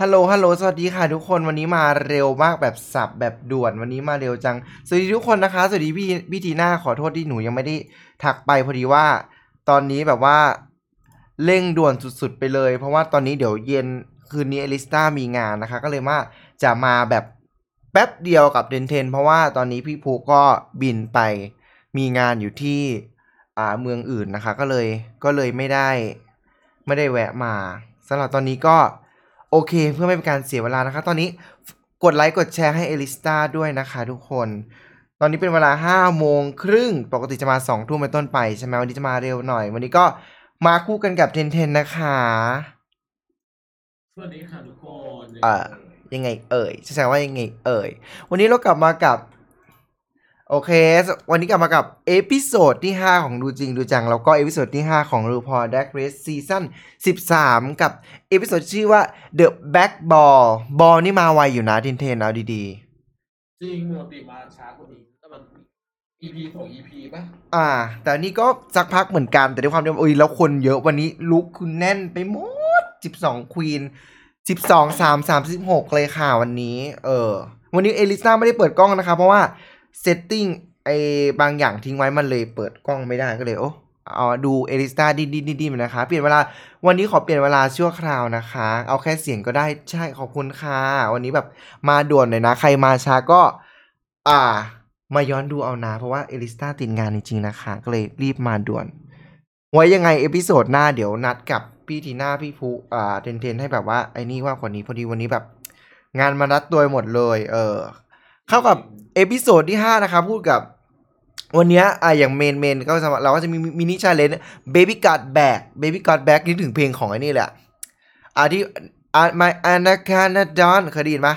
ฮัลโหล ฮัลโหล สวัสดีค่ะทุกคน วันนี้มาเร็วมากแบบสับแบบด่วน วันนี้มาเร็วจัง สวัสดีทุกคนนะคะ สวัสดีพี่พี่ทีน่าขอโทษที่หนูยังไม่ได้ทักไปพอดีว่า ตอนนี้แบบว่าเร่งด่วนสุดๆไปเลย เพราะว่าตอนนี้เดี๋ยวเย็นคืนนี้อลิสตามีงานนะคะ ก็เลยว่าจะมาแบบแป๊บเดียวกับเทนเทน เพราะว่าตอนนี้พี่ภูก็บินไปมีงานอยู่ที่อ่าเมืองอื่นนะคะ ก็เลยก็เลยไม่ได้ไม่ได้แวะมาสำหรับตอนนี้ก็ โอเคเพื่อไม่เป็นการเสียเวลานะคะ ตอนนี้กดไลค์กดแชร์ให้เอลิสตาด้วยนะคะทุกคน ตอนนี้เป็นเวลา5โมงครึ่งปกติจะมา2ทุ่มเป็นต้นไปใช่ไหมวันนี้จะมาเร็วหน่อย วันนี้ก็มาคู่กันกับเทนเทนนะคะสวัสดีค่ะทุกคน เอ่อยังไงเอ่ยจะแซวว่ายังไงเอ่ย วันนี้เรากลับมากับ โอเค วันนี้กลับมากับ episode ที่ 5 ของดูจริงดูจัง แล้วก็เอพิโซดที่ 5 ของรูพอดักเรสซีซั่น13 กับเอพิโซดชื่อว่า The Back Ball บอลนี่มาไวอยู่นะเทนเทนเอาดีจริงปกติมาช้ากว่านี้แต่มัน EP สอง EP ป่ะๆอ่า แต่อันนี้ก็สักพักเหมือนกันแต่ด้วยความที่ว่าอุ้ยแล้วคนเยอะวันนี้ลุคคือแน่นไปหมด 12 queen 12 3 36 เลยค่ะวันนี้ เออ วันนี้เอลิซ่าไม่ได้เปิดกล้องนะคะเพราะว่า setting ไอบางอย่างทิ้งไว้มันเลยเปิดกล้องไม่ได้ก็เลยโอ้เอาดูเอลิซ่าดิ้นดิ้นดิ้นนะคะ เปลี่ยนเวลาวันนี้ขอเปลี่ยนเวลาชั่วคราวนะคะ เอาแค่เสียงก็ได้ใช่ขอบคุณค่ะ วันนี้แบบมาด่วนหน่อยนะ ใครมาช้าก็ อ่า มาย้อนดูเอานะ เพราะว่าเอลิสตาติดงานจริงๆนะคะ ก็เลยรีบมาด่วน ไว้ยังไง episode หน้าเดี๋ยวนัดกับพี่ทีน่าพี่ฟูอ่าเทนเทนให้แบบว่าไอ้นี่ว่าคนนี้พอดีวันนี้แบบ งานมารัดตัวหมดเลย เออ เข้ากับ episode ที่ 5 นะครับ พูดกับวันเนี้ยอะอย่างเมนเมนก็จะเราก็จะมี mini challenge Baby Got Back Baby Got Back นี่ถึงเพลงของไอ้นี่แหละอะที่อะ My Anaconda Don't เคยได้ยินปะ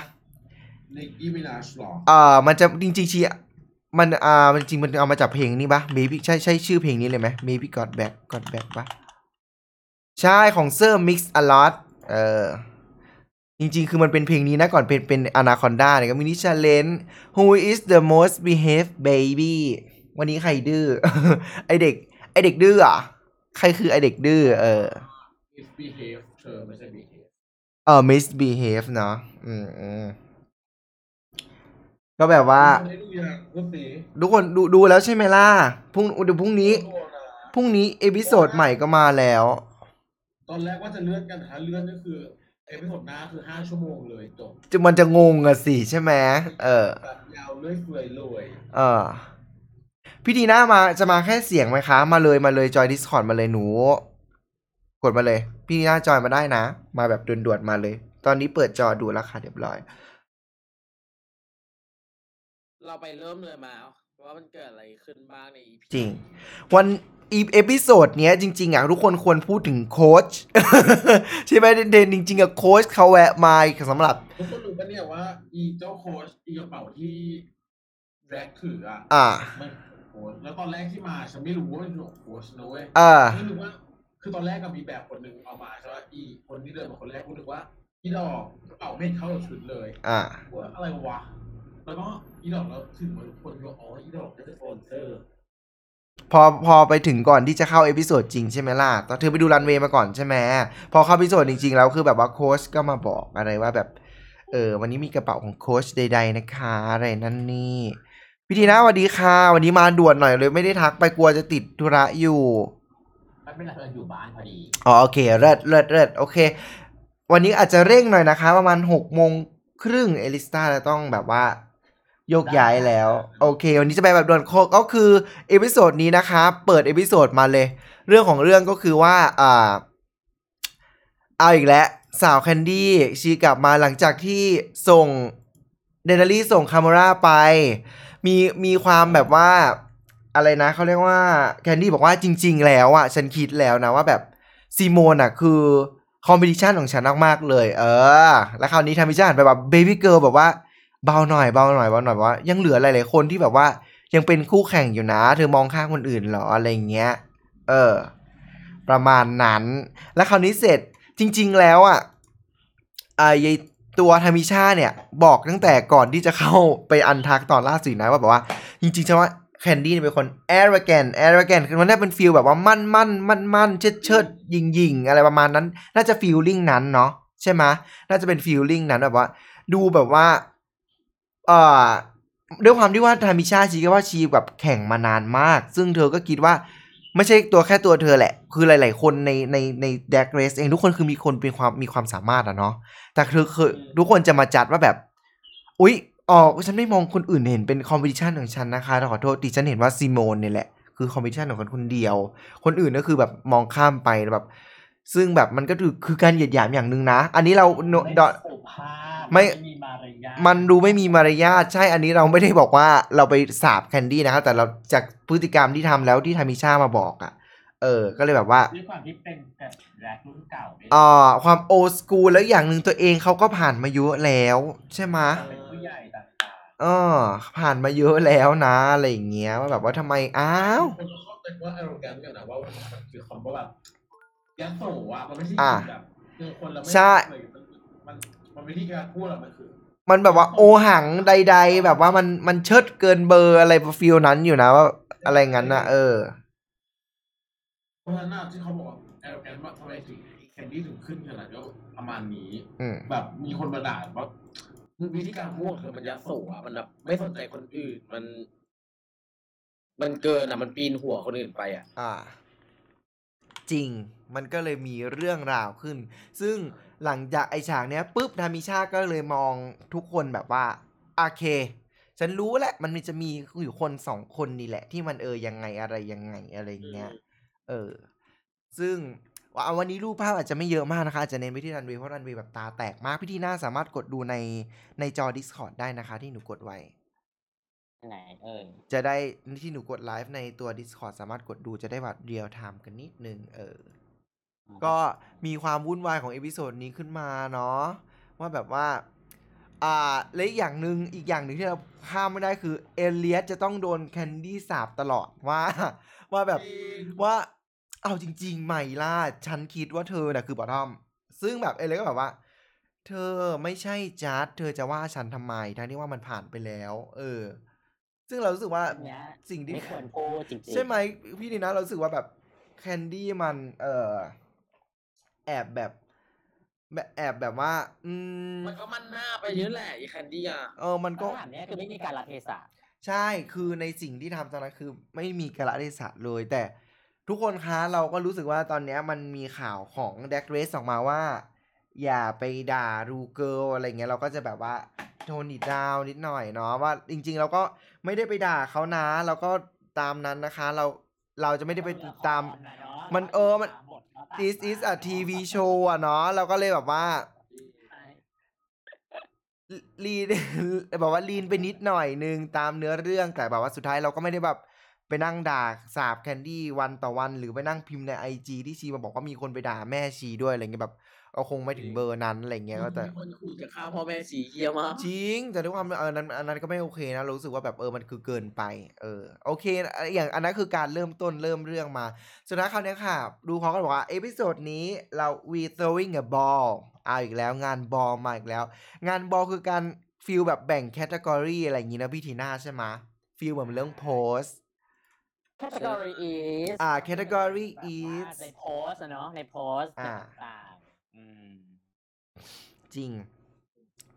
Nicki Minaj หรออ่ามันจะจริงๆชีมันอ่ามันจริงมันเอามาจากเพลงนี้ปะ Baby ใช่ใช่ชื่อเพลงนี้เลยไหม Baby Got Back Got Back ปะใช่ของเซอร์ Mix a lot เออ จริงๆ คือมันเป็นเพลงนี้นะก่อนเป็นเป็น Anaconda เนี่ยก็มินิชาเลน Who is the most behaved baby วันนี้ใครดื้อ ไอเด็ก ไอเด็กดื้ออะ ใครคือไอเด็กดื้อ เออ misbehave เธอไม่ใช่ behave เออ misbehave เนาะอืมอืมก็แบบว่าได้ดูยังก็สีทุกคนดูดูแล้วใช่ไหมล่ะ พรุ่งเดี๋ยวพรุ่งนี้ พรุ่งนี้ episode ใหม่ก็มาแล้ว ตอนแรกว่าจะเลื่อนกันแต่ถ้าเลื่อนก็คือ episode หน้าคือห้าชั่วโมงเลยจบจะมันจะงงอะสิใช่ไหมเออ แบบยาวเลื่อยเฟื่อยเลยเออพี่ดีน่ามาจะมาแค่เสียงไหมคะ มาเลยมาเลยจอย Discord มาเลยหนู กดมาเลย พี่ดีน่าจอยมาได้นะ มาแบบด่วนๆมาเลย ตอนนี้เปิดจอดูแล้วค่ะเรียบร้อย เราไปเริ่มเลยมาว่ามันเกิดอะไรขึ้นบ้างใน EP จริง วัน อี episode เนี้ยจริงๆอะทุกคนควรพูดถึงโค้ชใช่ไหมเดนๆจริงๆอะโค้ชเขาแวะมาสำหรับทุกคนรู้ปะเนี่ยว่า อีเจ้าโค้ชอีกระเป๋าที่ drag ถืออะอ่ามันโค้ชแล้วตอนแรกที่มาฉันไม่รู้ว่ามันคือโค้ชนะเว้ยอ่าไม่รู้ว่าคือตอนแรกก็มีแบบคนหนึ่งเอามาใช่ไหมอีคนที่เดินมาคนแรกกูนึกว่าอีดอกกระเป๋าไม่เข้ากับชุดเลย อ่าว่าอะไรวะแล้วก็อีดอกแล้วถึงมันคนก็อ๋ออีดอกน่าจะสปอนเซอร์ พอพอไปถึงก่อนที่จะเข้า episode จริงใช่ไหมล่ะตอนเธอไปดูรันเวย์มาก่อนใช่ไหมพอเข้า episode จริงๆแล้วคือแบบว่าโค้ชก็มาบอกอะไรว่าแบบ เออวันนี้มีกระเป๋าของโค้ชใด ๆนะคะ อะไรนั่นนี่พี่ทีนะสวัสดีค่ะวันนี้มาด่วนหน่อยเลยไม่ได้ทักไปกลัวจะติดธุระอยู่ไม่เป็นไรเราอยู่บ้านพอดีอ๋อโอเคเลิศเลิศเลิศโอเค วันนี้อาจจะเร่งหน่อยนะคะ ประมาณหกโมงครึ่งเอลิสตาจะต้องแบบว่าโยกย้ายแล้ว โอเค วันนี้จะไปแบบด่วนโคก็คือ episode นี้นะคะเปิด episode มาเลย เรื่องของเรื่องก็คือว่าอ่าเอาอีกแล้วสาวแคนดี้ชีกลับมาหลังจากที่ส่งเดนารี่ส่งคาโมราไป มีมีความแบบว่าอะไรนะเขาเรียกว่าแคนดี้บอกว่าจริง ๆ แล้วอะฉันคิดแล้วนะว่าแบบซีโมนอะคือ competition ของฉันมากๆเลย เออ แล้วคราวนี้ทามิชาหันไปแบบ baby girl แบบว่า เบาหน่อยเบาหน่อยเบาหน่อยว่า ยังเหลือหลายๆคนที่แบบว่า ยังเป็นคู่แข่งอยู่นะ เธอมองข้ามคนอื่นเหรออะไรเงี้ย เออ ประมาณนั้น แล้วคราวนี้เสร็จจริง ๆ แล้วอะไอ้ยายตัวทามิชาเนี่ย บอกตั้งแต่ก่อนที่จะเข้าไป Untucked ตอนล่าสุดนะว่าแบบว่า จริงๆฉันว่าแคนดี้เป็นคน arrogant arrogant คือมันน่าเป็น feel แบบว่ามั่นมั่นมั่นมั่นเชิดเชิดยิงยิงอะไรประมาณนั้น น่าจะ feeling นั้นเนาะใช่ไหมน่าจะเป็น feeling นั้นแบบว่า ดูแบบว่า เอ่อด้วยความที่ว่าทามิชาชีก็ว่าชีแบบแข่งมานานมาก ซึ่งเธอก็คิดว่าไม่ใช่ตัวแค่ตัวเธอแหละ คือหลาย ๆ คนในในใน Drag Race เองทุกคนคือมีคนเป็นความมีความสามารถอะเนาะแต่เธอคือทุกคนจะมาจัดว่าแบบ อุ๊ยอ๋อฉันไม่มองคนอื่นเห็นเป็น competition ของฉันนะคะขอโทษดิฉันเห็นว่าซีโมนเนี่ยแหละคือ competition ของคนคนเดียว คนอื่นก็คือแบบมองข้ามไปแบบ ซึ่งแบบมันก็คือคือการเหยียดหยามอย่างหนึ่งนะ อันนี้เราโนไม่ดอสุภาพไม่ มีมารยาทมันดูไม่มีมารยาทใช่อันนี้เราไม่ได้บอกว่าเราไปสาบแคนดี้นะครับ แต่เราจากพฤติกรรมที่ทำแล้วที่ทามิชามาบอกอะ่ะ เออ ก็เลยแบบว่า ด้วยความที่เป็นแบบแรกรุ่นเก่าด้วยอ่าความโอสกูแล้วอย่างหนึ่งตัวเองเขาก็ผ่านมาเยอะแล้ว ใช่ไหมะ เป็นผู้ใหญ่ต่างเออ ผ่านมาเยอะแล้วนะอะไรอย่างเงี้ยว่าแบบว่าทำไมอ้าว คนก็เข้าใจว่าอารมณ์กันกันนะว่ามันคือคำว่าแบบ ยันโสอะมันไม่ใช่อะแบบเจอคนเราไม่ใช่เคยมันมันมันไม่ที่การพูดอะมันคือมันแบบว่าโอหังใด ๆ แบบว่ามันมันเชิดเกินเบอร์อะไรฟิลนั้นอยู่นะว่าอะไรงั้นนะเออเพราะฉะนั้นน่ะที่เขาบอกว่าแอลแอนว่าทำไมถึงแคนดี้ถึงขึ้นขนาดนี้ประมาณนี้อืมแบบมีคนมาด่าว่าวิธีการพพูวดกคือมันยัดโสอะมันแบบไม่สนใจคนอื่นมัน มันเกินอะ มันปีนหัวคนอื่นไปอะ อ่า จริง มันก็เลยมีเรื่องราวขึ้น ซึ่งหลังจากไอฉากเนี้ยปุ๊บทามิชาก็เลยมองทุกคนแบบว่าโอเค ฉันรู้แหละ มันจะมีอยู่คนสองคนนี่แหละ ที่มันเออยังไงอะไรยังไงอะไรเงี้ย เออ ซึ่งว่าวันนี้รูปภาพอาจจะไม่เยอะมากนะคะ อาจจะเน้นไปที่รันเวย์เพราะรันเวย์แบบตาแตกมาก พี่ทีน่าสามารถกดดูในในจอ Discord ได้นะคะ ที่หนูกดไว้ไหนเอ่ยจะได้ที่หนูกดไลฟ์ในตัว Discord สามารถกดดูจะได้แบบ real time กันนิดนึงเออ ก็มีความวุ่นวายของ episode นี้ขึ้นมาเนาะว่าแบบว่า อ่าและอีกอย่างหนึ่งอีกอย่างหนึ่งที่เราข้ามไม่ได้คือ Elliott จะต้องโดน Kandy สาบตลอดว่า ว่าแบบว่าเอาจริง ๆ ใหม่ล่ะฉันคิดว่าเธอน่ะคือ bottom ซึ่งแบบ Elliott ก็แบบว่า เธอไม่ใช่จัดเธอจะว่าฉันทำไม ทั้งที่ว่ามันผ่านไปแล้ว เออ ซึ่งเรารู้สึกว่าอันเนี้ยสิ่งที่ไม่ควรพูดจริงๆใช่ไหมพี่ทีน่าเรารู้สึกว่าแบบ Kandy มัน เออ แอบแบบ แบบแอบแบบว่า อืมมันก็มันหน้าไปเยอะแหละไอ้ Kandy อะเออมันก็ คำถามเนี้ยคือไม่มีการกาลเทศะใช่ คือในสิ่งที่ทำตอนนั้นคือไม่มีกาลเทศะเลย แต่ทุกคนคะเราก็รู้สึกว่าตอนเนี้ยมันมีข่าวของ Drag Race ออกมาว่า อย่าไปด่า Ru girl อะไรเงี้ยเราก็จะแบบว่า tone it down นิดหน่อยเนาะว่าจริง ๆ เราก็ไม่ได้ไปด่าเขานะ เราก็ตามนั้นนะคะ เราเราจะไม่ได้ไปติดตาม มันเออมัน this is a TV show อะเนาะเราก็เลยแบบว่าลีน แบบว่าลีนไปนิดหน่อยนึงตามเนื้อเรื่องแต่แบบว่าสุดท้ายเราก็ไม่ได้แบบไปนั่งด่าสาบแคนดี้วันต่อวัน หรือไปนั่งพิมพ์ในไอจีที่ชีมาบอกว่ามีคนไปด่าแม่ชีด้วยอะไรเงี้ยแบบ เอาคงไม่ถึงเบอร์นั้นอะไรเงี้ยก็แต่มีคนขู่จะฆ่าพ่อแม่สีเฮียมากจริง แต่ด้วยความเออนั้นอันนั้นก็ไม่โอเคนะเรารู้สึกว่าแบบเออมันคือเกินไป เออโอเคนะอย่างอันนั้นคือการเริ่มต้นเริ่มเรื่องมาสุดท้ายคราวเนี้ยค่ะ รูเขาก็บอกว่า episode นี้เรา we throwing a ball เอาอีกแล้วงานบอลมาอีกแล้ว งานบอลคือการ feel แบบแบ่ง category อะไรอย่างงี้นะพี่ทีน่าใช่ไหม feel เหมือนเรื่อง Pose category is อ่า category แบบว่า is ใน Pose อะเนาะใน Pose อ่าต่างๆอืม จริง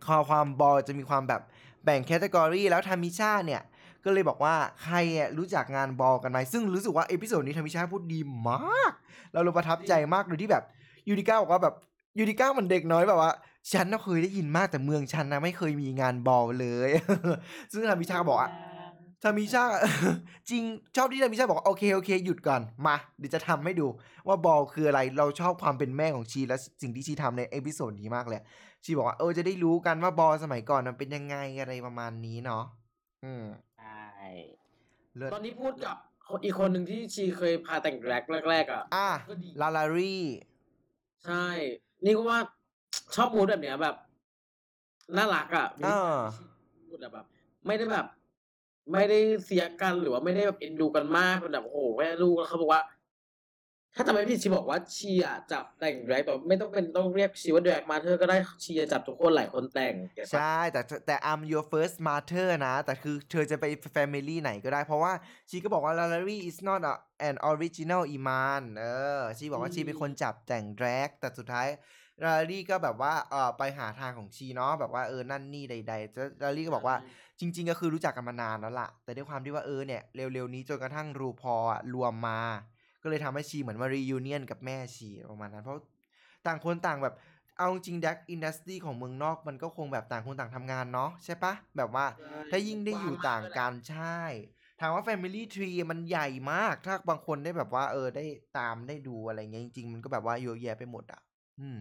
ข้อความบอลจะมีความแบบแบ่ง category แล้วทามิชาเนี่ย ก็เลยบอกว่าใครอะรู้จักงานบอลกันไหมซึ่งรู้สึกว่า episode นี้ทามิชาพูดดีมาก เราเลยประทับใจมากโดยที่แบบ Utica บอกว่าแบบ Utica มันเด็กน้อยแบบว่าฉันน่ะเคยได้ยินมากแต่เมืองฉันนะไม่เคยมีงานบอลเลย ซึ่งทามิชาบอกว่า ทามิชาจริงชอบที่ทามิชาบอกว่าโอเคโอเคหยุดก่อนมาเดี๋ยวจะทำให้ดูว่าบอลคืออะไรเราชอบความเป็นแม่ของชีและสิ่งที่ชีทำใน episode นี้มากเลย ชีบอกว่าเออจะได้รู้กันว่าบอลสมัยก่อนมันเป็นยังไงอะไรประมาณนี้เนาะอืมใช่เลิศตอนนี้พูดกับคนอีกคนหนึ่งที่ชีเคยพาแต่งแรกแรก ๆ อะอะก็ดีลาลารีใช่ นี่ก็ว่าชอบมูดแบบเนี้ยแบบน่ารักอะเออพูดอะแบบ ไม่ได้แบบ ไม่ได้เสียกันหรือว่าไม่ได้แบบเอ็นดูกันมากเป็นแบบโอ้โหแม่ลูกแล้วเขาบอกว่า ถ้าจำไม่ผิดชีบอกว่าชีอะจับแต่งแรกแต่ไม่ต้องเป็นต้องเรียกชีว่าแดกมาเธอก็ได้ชีจะจับทุกคนหลายคนแต่งเก็ตปะ ใช่ แต่แต่ I'm your first martyr นะ แต่คือเธอจะไป family ไหนก็ได้ เพราะว่าชีก็บอกว่า l a l a r y is not a, an original iman เออ ชีบอกว่าชีเป็นคนจับแต่ง drag แต่สุดท้าย ลาลี่ก็แบบว่าเออไปหาทางของชีเนาะแบบว่าเออนั่นนี่ใดๆจะลาลี่ก็บอกว่า จริง ๆ ก็คือรู้จักกันมานานแล้วล่ะ แต่ด้วยความที่ว่าเออเนี่ยเร็วๆนี้จนกระทั่งรูพออะรวมมา ก็เลยทำให้ชีเหมือนมา reunion กับแม่ชีประมาณนั้นเพราะต่างคนต่างแบบเอาจริง drag industry ของเมืองนอกมันก็คงแบบต่างคนต่างทำงานเนาะใช่ปะแบบว่าถ้ายิ่งได้อยู่ต่างกันใช่ถามว่า Family Tree มันใหญ่มาก ถ้าบางคนได้แบบว่า เออได้ตามได้ดูอะไรเงี้ยจริงๆ มันก็แบบว่าเยอะแยะไปหมดอะ อืม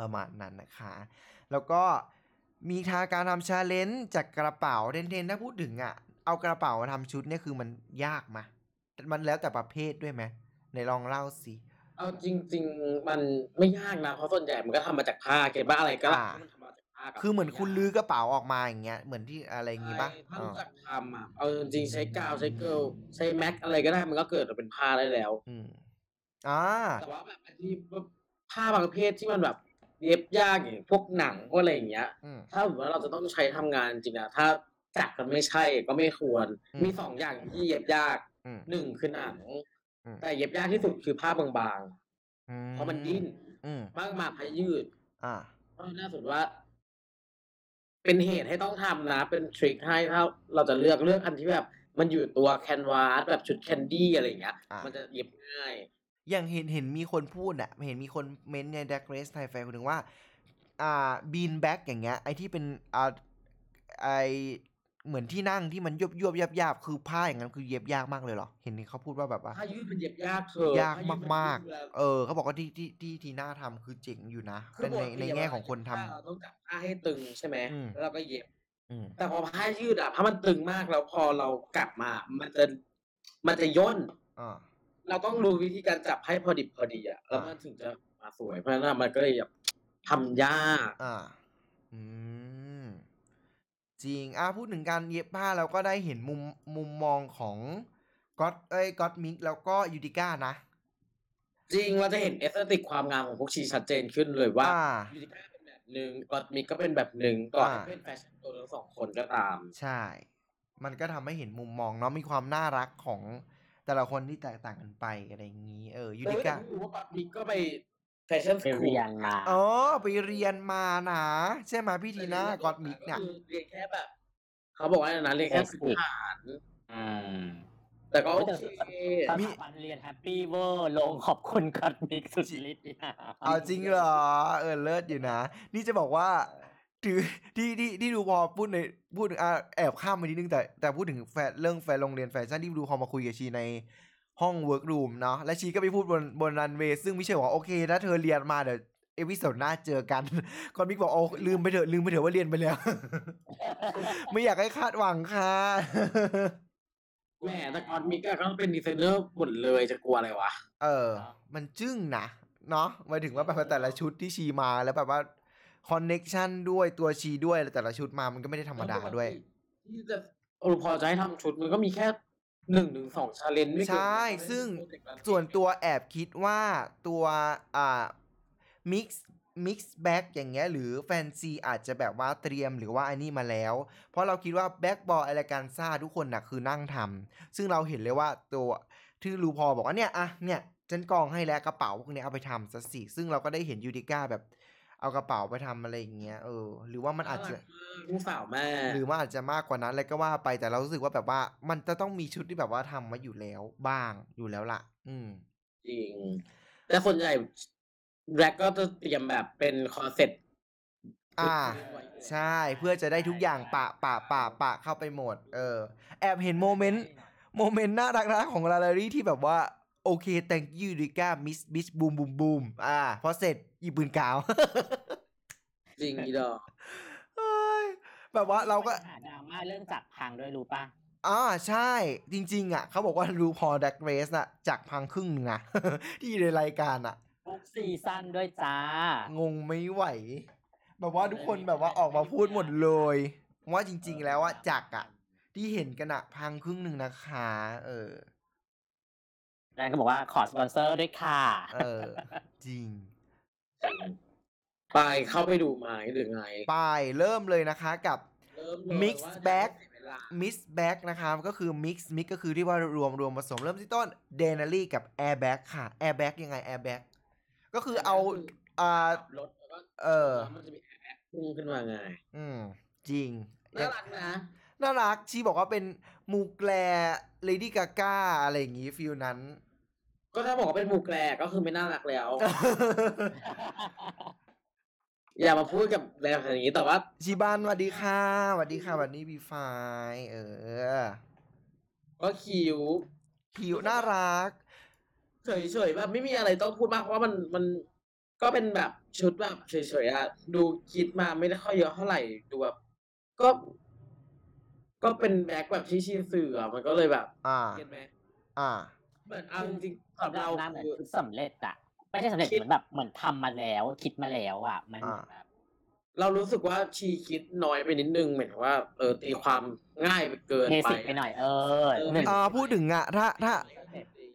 ประมาณนั้นนะคะ แล้วก็ มีทางการทำ challenge จากกระเป๋าเทนๆถ้าพูดถึงอะ เอากระเป๋ามาทำชุดเนี่ยคือมันยากมะมันแล้วแต่ประเภทด้วยไหมไหนลองเล่าสิเอาจริง ๆ มันไม่ยากนะเพราะส่วนใหญ่มันก็ทำมาจากผ้าเก็บบ้าอะไรก็ได้อ่าที่มันทำมาจากผ้ากับคือเหมือนคุณลื้อกระเป๋าออกมาอย่างเงี้ยเหมือนที่อะไรอย่างงี้ปะใช่ถ้าอ๋อรู้จักทำอะเอาจริงๆใช้กาวใช้เกลใช้แม็กอะไรก็ได้มันก็เกิดมาเป็นผ้าได้แล้ว อืมอ่าแต่ว่าแบบไอ้ที่ผ้าบางประเภทที่มันแบบ เย็บยากอย่างพวกหนังพวกอะไรอย่างเงี้ย อืม ถ้าสมมติว่าเราจะต้องใช้ทำงานจริงๆอะถ้าจักรมันไม่ใช่ก็ไม่ควร อืม มีสองอย่างที่เย็บยากอืม หนึ่งคือหนัง อืม แต่เย็บยากที่สุดคือผ้าบางอืๆ เพราะมันดิ้นอืมมากมาผ้ายืดอ่าเพราะน่าสนว่า เป็นเหตุให้ต้องทำนะ เป็นทริคให้ถ้าเราจะเลือกเลือกอันที่แบบ มันอยู่ตัวแคนวาสแบบชุดแคนดี้อะไรอย่างเงี้ย อะ มันจะเย็บง่าย อย่างเห็นเห็นมีคนพูดอะเห็นมีคนเม้นต์ในดักเรสไทยแฟคนหนึ่งว่า อ่าบีนแบ็กอย่างเงี้ย ไอที่เป็นอ่าไอเหมือนที่นั่งที่มันยวบยวบยับยับคือผ้าอย่างนั้นคือเย็บยากมากเลยเหรอ เห็นเขาพูดว่าแบบว่าผ้ายืดมันเย็บยากเธอยากผ้ยืดนมากยืดเวลๆเออเขาบอกว่าที่ที่ที่ทีน่าทำคือเจ๋งอยู่นะคืเป็นปในกติในแง่ของคนทำเราต้องจับผ้าให้ตึงใช่ไหมอืมแล้วเราก็เย็บอืมแต่พอผ้ายืดอะผ้ามันตึงมากแล้วพอเรากลับมา มันจะมันจะย่นอ่า เราต้องรู้วิธีการจับให้พอดิบพอดีอะแล้วมันถึงจะมาสวยเพราะฉะนั้นมันก็เลยแบบทำยากอ่า อืม จริง อะพูดถึงการเย็บผ้าเราก็ได้เห็นมุมมุมมองของ Gott เอ้ย Gottmik แล้วก็ Utica นะ จริงเราจะเห็น aesthetic ความงามของพวกชีชัดเจนขึ้นเลยว่าอ่า Utica เป็นแบบหนึ่ง Gottmik ก็เป็นแบบหนึ่งก่อนอ่าจะเป็นแฟชั่นตัวทั้งสองคนก็ตาม ใช่ มันก็ทำให้เห็นมุมมองเนาะมีความน่ารักของ แต่ละคนที่แตกต่างกันไปอะไรอย่างนี้ เออยูติก้าเออแต่ไม่รู้ว่ากอดมิกก็ไปแฟชั่นสไปคูลเรียนมาอ๋อไปเรียนมานะใช่ไหมพี่ทีน่าก็อตมิกเนี่ยเรียนแค่แบบ เขาบอกว่าอันนั้นเรียนแค่พื้นฐานอืมแต่ก็โอเคสถาบันเรียนแฮปปี้เวอร์ลงขอบคุณกัดมิกสุดฤทธิ์เนี่ยเอาจริงเหรอ เออเลิศอยู่นะ นี่จะบอกว่า ถือที่ที่ที่ดูพอพูดในพูดถึงอะแอบข้ามไปนิดนึงแต่แต่พูดถึงแฟนเรื่องแฟ โรงเรียนแฟชั่นที่รูพอลมาคุยกับชีในห้อง workroom เนาะและชีก็ไปพูดบนบนรันเวย์ซึ่งไม่ใช่ว่าโอเคถ้าเธอเรียนมาเดี๋ยว episode หน้าเจอกัน Gottmik บอกโอ้ลืมไปเถอะลืมไปเถอะว่าเรียนไปแล้ว ไม่อยากให้คาดหวังค่ะแหมแต่ Gottmik อะก็เป็นดีไซเนอร์หมดเลยจะกลัวอะไรวะ เออ มันจึ้งนะเนาะหมายถึงว่าแบบว่าแต่ละชุดที่ชีมาแล้วแบบว่า connection ด้วยตัวชีด้วยแล้วแต่ละชุดมามันก็ไม่ได้ธรรมดาด้วยที่จะรูพอลจะให้ทำชุดมันก็มีแค่หนึ่งถึงสอง challenge ไม่เกินใช่ ซึ่งส่วนตัวแอบคิดว่าตัวอ่า mixed mixed bag อย่างเงี้ยหรือแฟนซีอาจจะแบบว่าเตรียมหรือว่าอันนี้มาแล้ว เพราะเราคิดว่า bag ball eleganza ทุกคนน่ะคือนั่งทำซึ่งเราเห็นเลยว่าตัวที่รูพอลบอกว่าเนี่ยอะเนี่ยฉันกองให้แล้วกระเป๋าพวกเนี้ยเอาไปทำซะสิซึ่งเราก็ได้เห็น Utica แบบ เอากระเป๋าไปทำอะไรอย่างเงี้ยเออ หรือว่ามันอาจจะลูกสาวแม่หรือมันอาจจะมากกว่านั้นอะไรก็ว่าไปแต่เรารู้สึกว่าแบบว่า มันจะต้องมีชุดที่แบบว่าทำมาอยู่แล้วบ้างอยู่แล้วล่ะ อืม จริง แต่ส่วนใหญ่ drag ก็จะเตรียมแบบเป็นคอนเซ็ปต์อ่า ใช่เพื่อจะได้ทุกอย่างปะปะปะปะเข้าไปหมด เออ แอบเห็น moment moment น่ารักนะของ LaLa Ri ที่แบบว่า โอเค thank you ดิก้า miss bitch boom boom boom อ่าพอเสร็จ หยิบปืนกาว จริงอีดอกเฮ้ยแบบว่าเราก็หาดราม่าเรื่องจักรพังด้วยรู้ป่ะอ่าใช่ จริง ๆ อะ เขาบอกว่ารูพอดักเรสน่ะจากพังครึ่งหนึงนะ ที่อยู่ในรายการอะ ทุกซีซั่นด้วยจ้า งงไม่ไหว แบบว่าทุกคนแบบว่าออกมาพูดหมดเลย ว่าจริง ๆ แล้วอะจักรอะที่เห็นกันอะพังครึ่งหนึ่งนะคะ เออ แล้วก็บอกว่าขอสปอนเซอร์ด้วยค่ะ เออ จริง ไปเข้าไปดูไหมหรือไง ไปเริ่มเลยนะคะกับ เริ่มเลย Mix ว่าจะ Bag เสียเวลา Miss Bag นะครับก็คือ Mix Mix ก็คือที่ว่ารวมรวมผสมเริ่มที่ต้น Denali กับ Airbag ค่ะ Airbag ยังไง Airbag ก็คือเอาอ่าขับรถแล้วก็เออแล้วมันจะมีแอปพุ่งขึ้นมาไงอืม จริง น่ารักนะน่ารักชีบอกว่าเป็นมูแกลเลดี้กาก้าอะไรอย่างงี้ฟิลนั้น ก็ถ้าบอกว่าเป็นหมูแกรก็คือไม่น่ารักแล้ว อย่ามาพูดกับแรงอย่างนี้แต่ว่าชีบานสวัสดีค่ะสวัสดีค่ะวันนี้บีไฟเออ ก็คิวผิวน่ารัก เฉยๆแบบไม่มีอะไรต้องพูดมากเพราะว่ามันมันก็เป็นแบบชุดแบบเฉยๆอะดูคิดมาไม่ได้ค่อยเยอะเท่าไหร่ดูแบบก็ ก็เป็น bag แบบที่ชีสื่ออะมันก็เลยแบบอ่า get ไหมอ่า เหมือนเอาจริงๆ สำหรับเราเราเหมือนคือชุดสำเร็จอะไม่ใช่สำเร็จคิดเหมือนแบบเหมือนทำมาแล้ว คิดมาแล้วอะมันอ่าแบบเรารู้สึกว่าชีคิดน้อยไปนิดนึงเหมือนกับว่าเออตีความง่ายไปเกินเบไปสิกไปหน่อยเออเออหนึ่งอ่าพูดถึงอะถ้าถ้า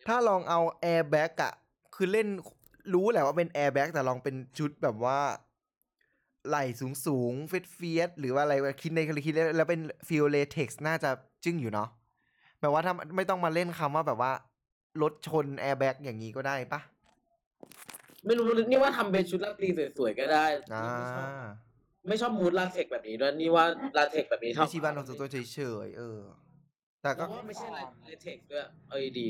ถ้าลองเอา air bag อะคือเล่นรู้แหละว่าเป็น air bag แต่ลองเป็นชุดแบบว่า ไหล่สูงสูง fierce fierce หรือว่าอะไรคิดในคิดแล้วแล้วเป็น feel latex น่าจะจึ้งอยู่เนาะแบบว่าถ้าไม่ต้องมาเล่นคำว่าแบบว่า รถชน air bag อย่างนี้ก็ได้ปะไม่รู้นี่ว่าทำเป็นชุดราตรีสวยๆก็ได้ อ่าไม่ชอบ mood latex แบบนี้ด้วยนี่ว่าลาเทคแบบนี้ชอบไม่ชีบ้านของตัวเฉยๆเออ แต่ก็ เพราะว่าไม่ใช่ลาเทคด้วยเออดี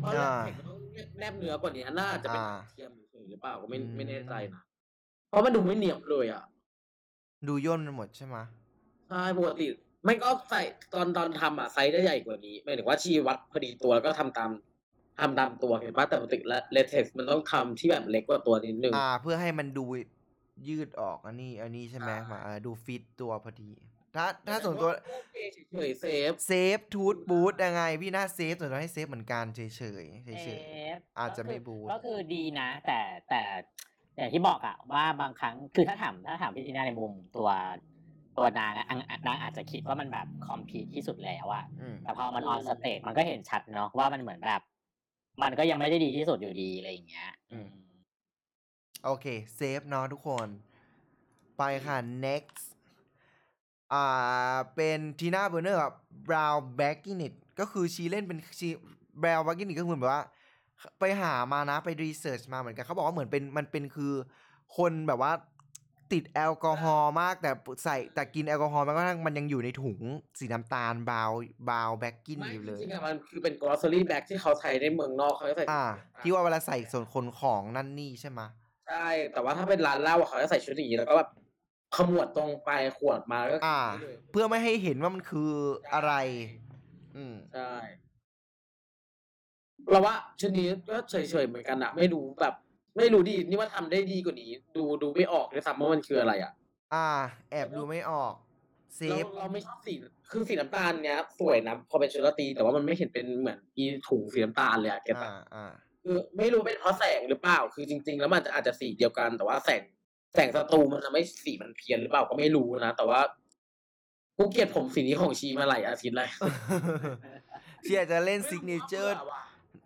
เพราะลาอ่าเทคมันต้องแนบเนื้อกว่านี้น่าจะเป็นอ่า เทียมเฉยๆหรือเปล่าก็ไม่อืมไม่แน่ใจนะเพราะมันดูไม่เนียบเลยอะดูย่นไปหมดใช่ไหมะ ใช่ปกติ ไม่ก็ใส่ตอนตอนทำอะไซส์ได้ใหญ่กว่านี้หมายถึงว่าชีวัดพอดีตัวแล้วก็ทำตามทำตามตัวเห็นปะแต่ปกติเลเท็กซ์มันต้องทำที่แบบเล็กกว่าตัวนิดนึง อ่า เพื่อให้มันดูยืดออกอันนี้ อันนี้ใช่ไหมอ่าม มาเออดูฟิตตัวพอดี ถ้าถ้าส่วนตัว โอเคเฉยๆ safe safe toot boot ยังไง พี่น่า safe ส่วนตัวให้ safe เหมือนกันเฉยๆเฉยเอๆฟอาจจะก็ไม่คือบูท ก็คือดีนะ แต่แต่อย่างที่บอกอะว่าบางครั้งคือถ้าถามถ้าถามพี่ทีน่าในมุมตัว ตัวนางอะอังนางอาจจะคิดว่ามันแบบ complete ที่สุดแล้วอะอืมแต่พอมัน on stage มันก็เห็นชัดเนาะว่ามันเหมือนแบบ มันก็ยังไม่ได้ดีที่สุดอยู่ดีอะไรอย่างเงี้ยอืมโอเคsafe เนาะทุกคน ไปค่ะ next อ่าเป็นทีน่าเบอร์เนอร์กับ brown bagging it ก็คือชีเล่นเป็นชี brown bagging it ก็คือแบบว่า ไปหามานะไป research มาเหมือนกันเขาบอกว่าเหมือนเป็นมันเป็นคือคนแบบว่า ติดแอลกอฮอล์มากแต่ใส่แต่กินแอลกอฮอล์มันก็ทั้งมันยังอยู่ในถุงสีน้ำตาล brown brown bagging ไม่อยู่จเลยริงๆอะมันคือเป็น grocery bag ที่เขาใช้ในเมืองนอกเขาจะใส่อ่า ที่ว่าเวลาใส่ส่วนคนของนั่นนี่ใช่ไหมะใช่แต่ว่าถ้าเป็นร้านเหล้าอะเขาจะใส่ชุดอย่างนี้แล้วก็แบบขมวดตรงปลายขวดมาแล้วก็อ่ากินได้เลยเพื่อไม่ให้เห็นว่ามันคืออะไร อืมใช่เราว่าชุดนี้ก็เฉยๆเหมือนกันอะไม่รู้แบบ ไม่รู้ดีนี่ว่าทำได้ดีกว่านี้ ดูดูไม่ออกเลยซ้ำว่ามันคืออะไรอะอ่า แอบดูไม่ออกเซเราฟเราไม่ชอบสีคือสีน้ำตาลเนี้ยสวยนะพอเป็นชุดราตรีแต่ว่ามันไม่เห็นเป็นเหมือนอีถุงสีน้ำตาลเลยอะเก็ตอ่าปะอ่า คือไม่รู้เป็นเพราะแสงหรือเปล่า คือจริง ๆ แล้วมันจะอาจจะสีเดียวกัน แต่ว่าแสงแสงสตูมันจะไม่สีมันเพี้ยนหรือเปล่าก็ไม่รู้นะ แต่ว่ากูเกลียดผมสีนี้ของชีมาหลายอาทิตย์เลยชีอาจจะเล่น signature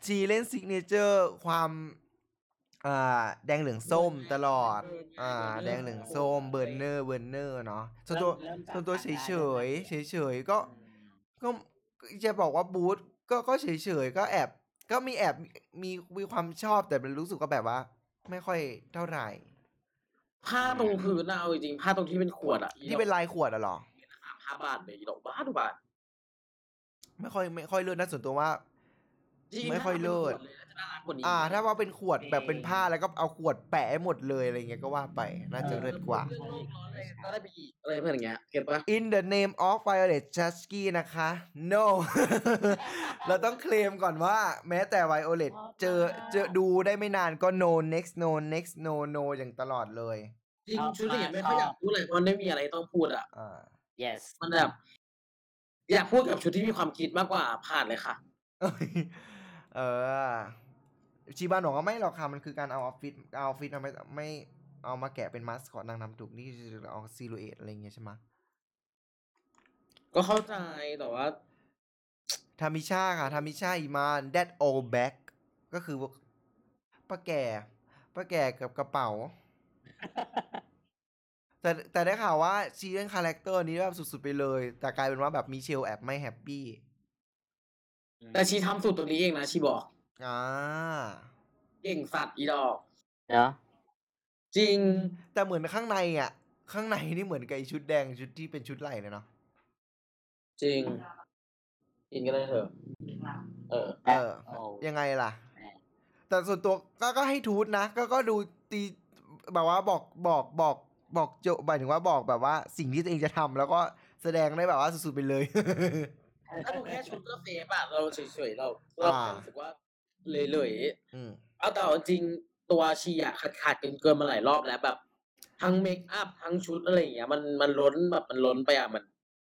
ชีเล่น signature ความ อ่าแดงเหลืองส้มตลอด อ่า แดงเหลืองส้มเบอร์เนอร์เบอร์เนอร์เนาะส่วนตัวเริ่มจากส่วนตัวการเฉได้ยเฉยด้วยเฉยเฉยๆก็ ก็จะบอกว่าบูธก็ก็เฉยเฉยๆก็แอบก็มีแอบมีมีความชอบแต่เป็นรู้สึกว่าแบบว่า ไม่ค่อยเท่าไหร่ ผ้าตรงพื้นน่ะเอาจริงๆผ้าตรงที่เป็นขวดอะที่เป็นลายขวดอะเหรอห้าบาทเลยอีดอกบ้าทุกบาทไม่ค่อยไม่ค่อยเลิศนะส่วนตัวว่า จริงไม่ค่อยเลิศถ้าเป็นขวดเลย น่าจะน่ารักกว่านี้อ่า ถ้าว่าเป็นขวดแบบเป็นผ้าแล้วก็เอาขวดแปะให้หมดเลยอะไรเงี้ยก็ว่าไปน่าจะเลิศกว่า เรื่องโลกร้อนเลยก็ได้ไปอีกอะไรเพื่อนอย่างเงี้ยเก็ตปะ In the name of Violet Chachki นะคะ no เราต้องเคลมก่อนว่าแม้แต่ Violet เจอเจอดูได้ไม่นานก็ no next no next no no อย่างตลอดเลย จริงชุดอย่างเงี้ยไม่ค่อยอยากพูดเลยเพราะไม่มีอะไรต้องพูดอะ อ่า yes มันแบบ อยากพูดกับชุดที่มีความคิดมากกว่าผ่านเลยค่ะ เอ้ยเออ ชีบานบอกว่าไม่หรอกค่ะมันคือการเอาออฟฟิศเอาออฟฟิศเอาไม่ไม่เอามาแกะเป็นมาสคอตนางนำถูกนี่คือเอา silhouette อะไรเงี้ยใช่ไหมะก็เข้าใจแต่ว่าทามิชาค่ะทามิชาอีมาน that old bag ก็คือป้าแก่ป้าแก่กับกระเป๋า แต่แต่ได้ข่าวว่าชีเล่น character นี้แบบสุดๆไปเลย แต่กลายเป็นว่าแบบมิเชลแอบไม่ happy แต่ชีทำสูตรตัวนี้เองนะชีบอก อ่า เก่งสัตว์อีดอกเนาะจริง แต่เหมือนข้างในอะ ข้างในนี่เหมือนกับไอ้ชุดแดงชุดที่เป็นชุดไหล่เลยเนาะ จริงอินก็ได้เถอะ เออเออโอ้ยังไงล่ะแหมแต่ส่วนตัวก็ก็ให้ทูตนะ ก็ก็ดูตีแบบว่าบอกบอกบอกบอกโจหมายถึงว่าบอกแบบว่าสิ่งที่ตัวเองจะทำแล้วก็แสดงได้แบบว่าสุดๆไปเลย ถ้าดูแค่ชุดก็เซฟอะเราเฉยๆเราเราแค่รู้สึกว่า เลยๆอืมเอาแต่เอาจริงตัวชีอะขาดขาดเกินเกินมาหลายรอบแล้วแบบ ทั้งเมคอัพทั้งชุดอะไรอย่างเงี้ยมันมันล้นแบบมันล้นไปอะมัน